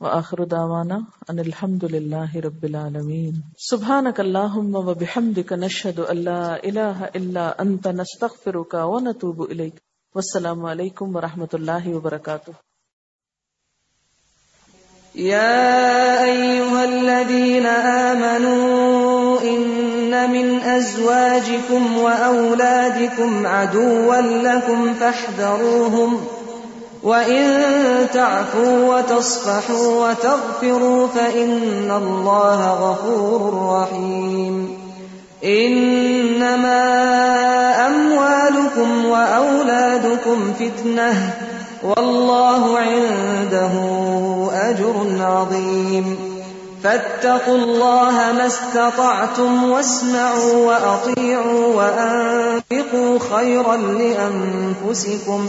S1: وآخر دعوانا ان الحمد لله رب العالمين سبحانك اللهم وبحمدك نشهد ان لا اله الا انت نستغفرك ونتوب اليك والسلام عليكم ورحمة الله وبركاته
S2: يا ايها الذين امنوا ان من ازواجكم واولادكم عدوا لكم فاحذروهم وان تعفوا وتصفحوا وتغفروا فان الله غفور رحيم. انما اموالكم واولادكم فتنه والله عنده أجر عظيم. فاتقوا الله ما استطعتم واسمعوا وأطيعوا وأنفقوا خيرا لأنفسكم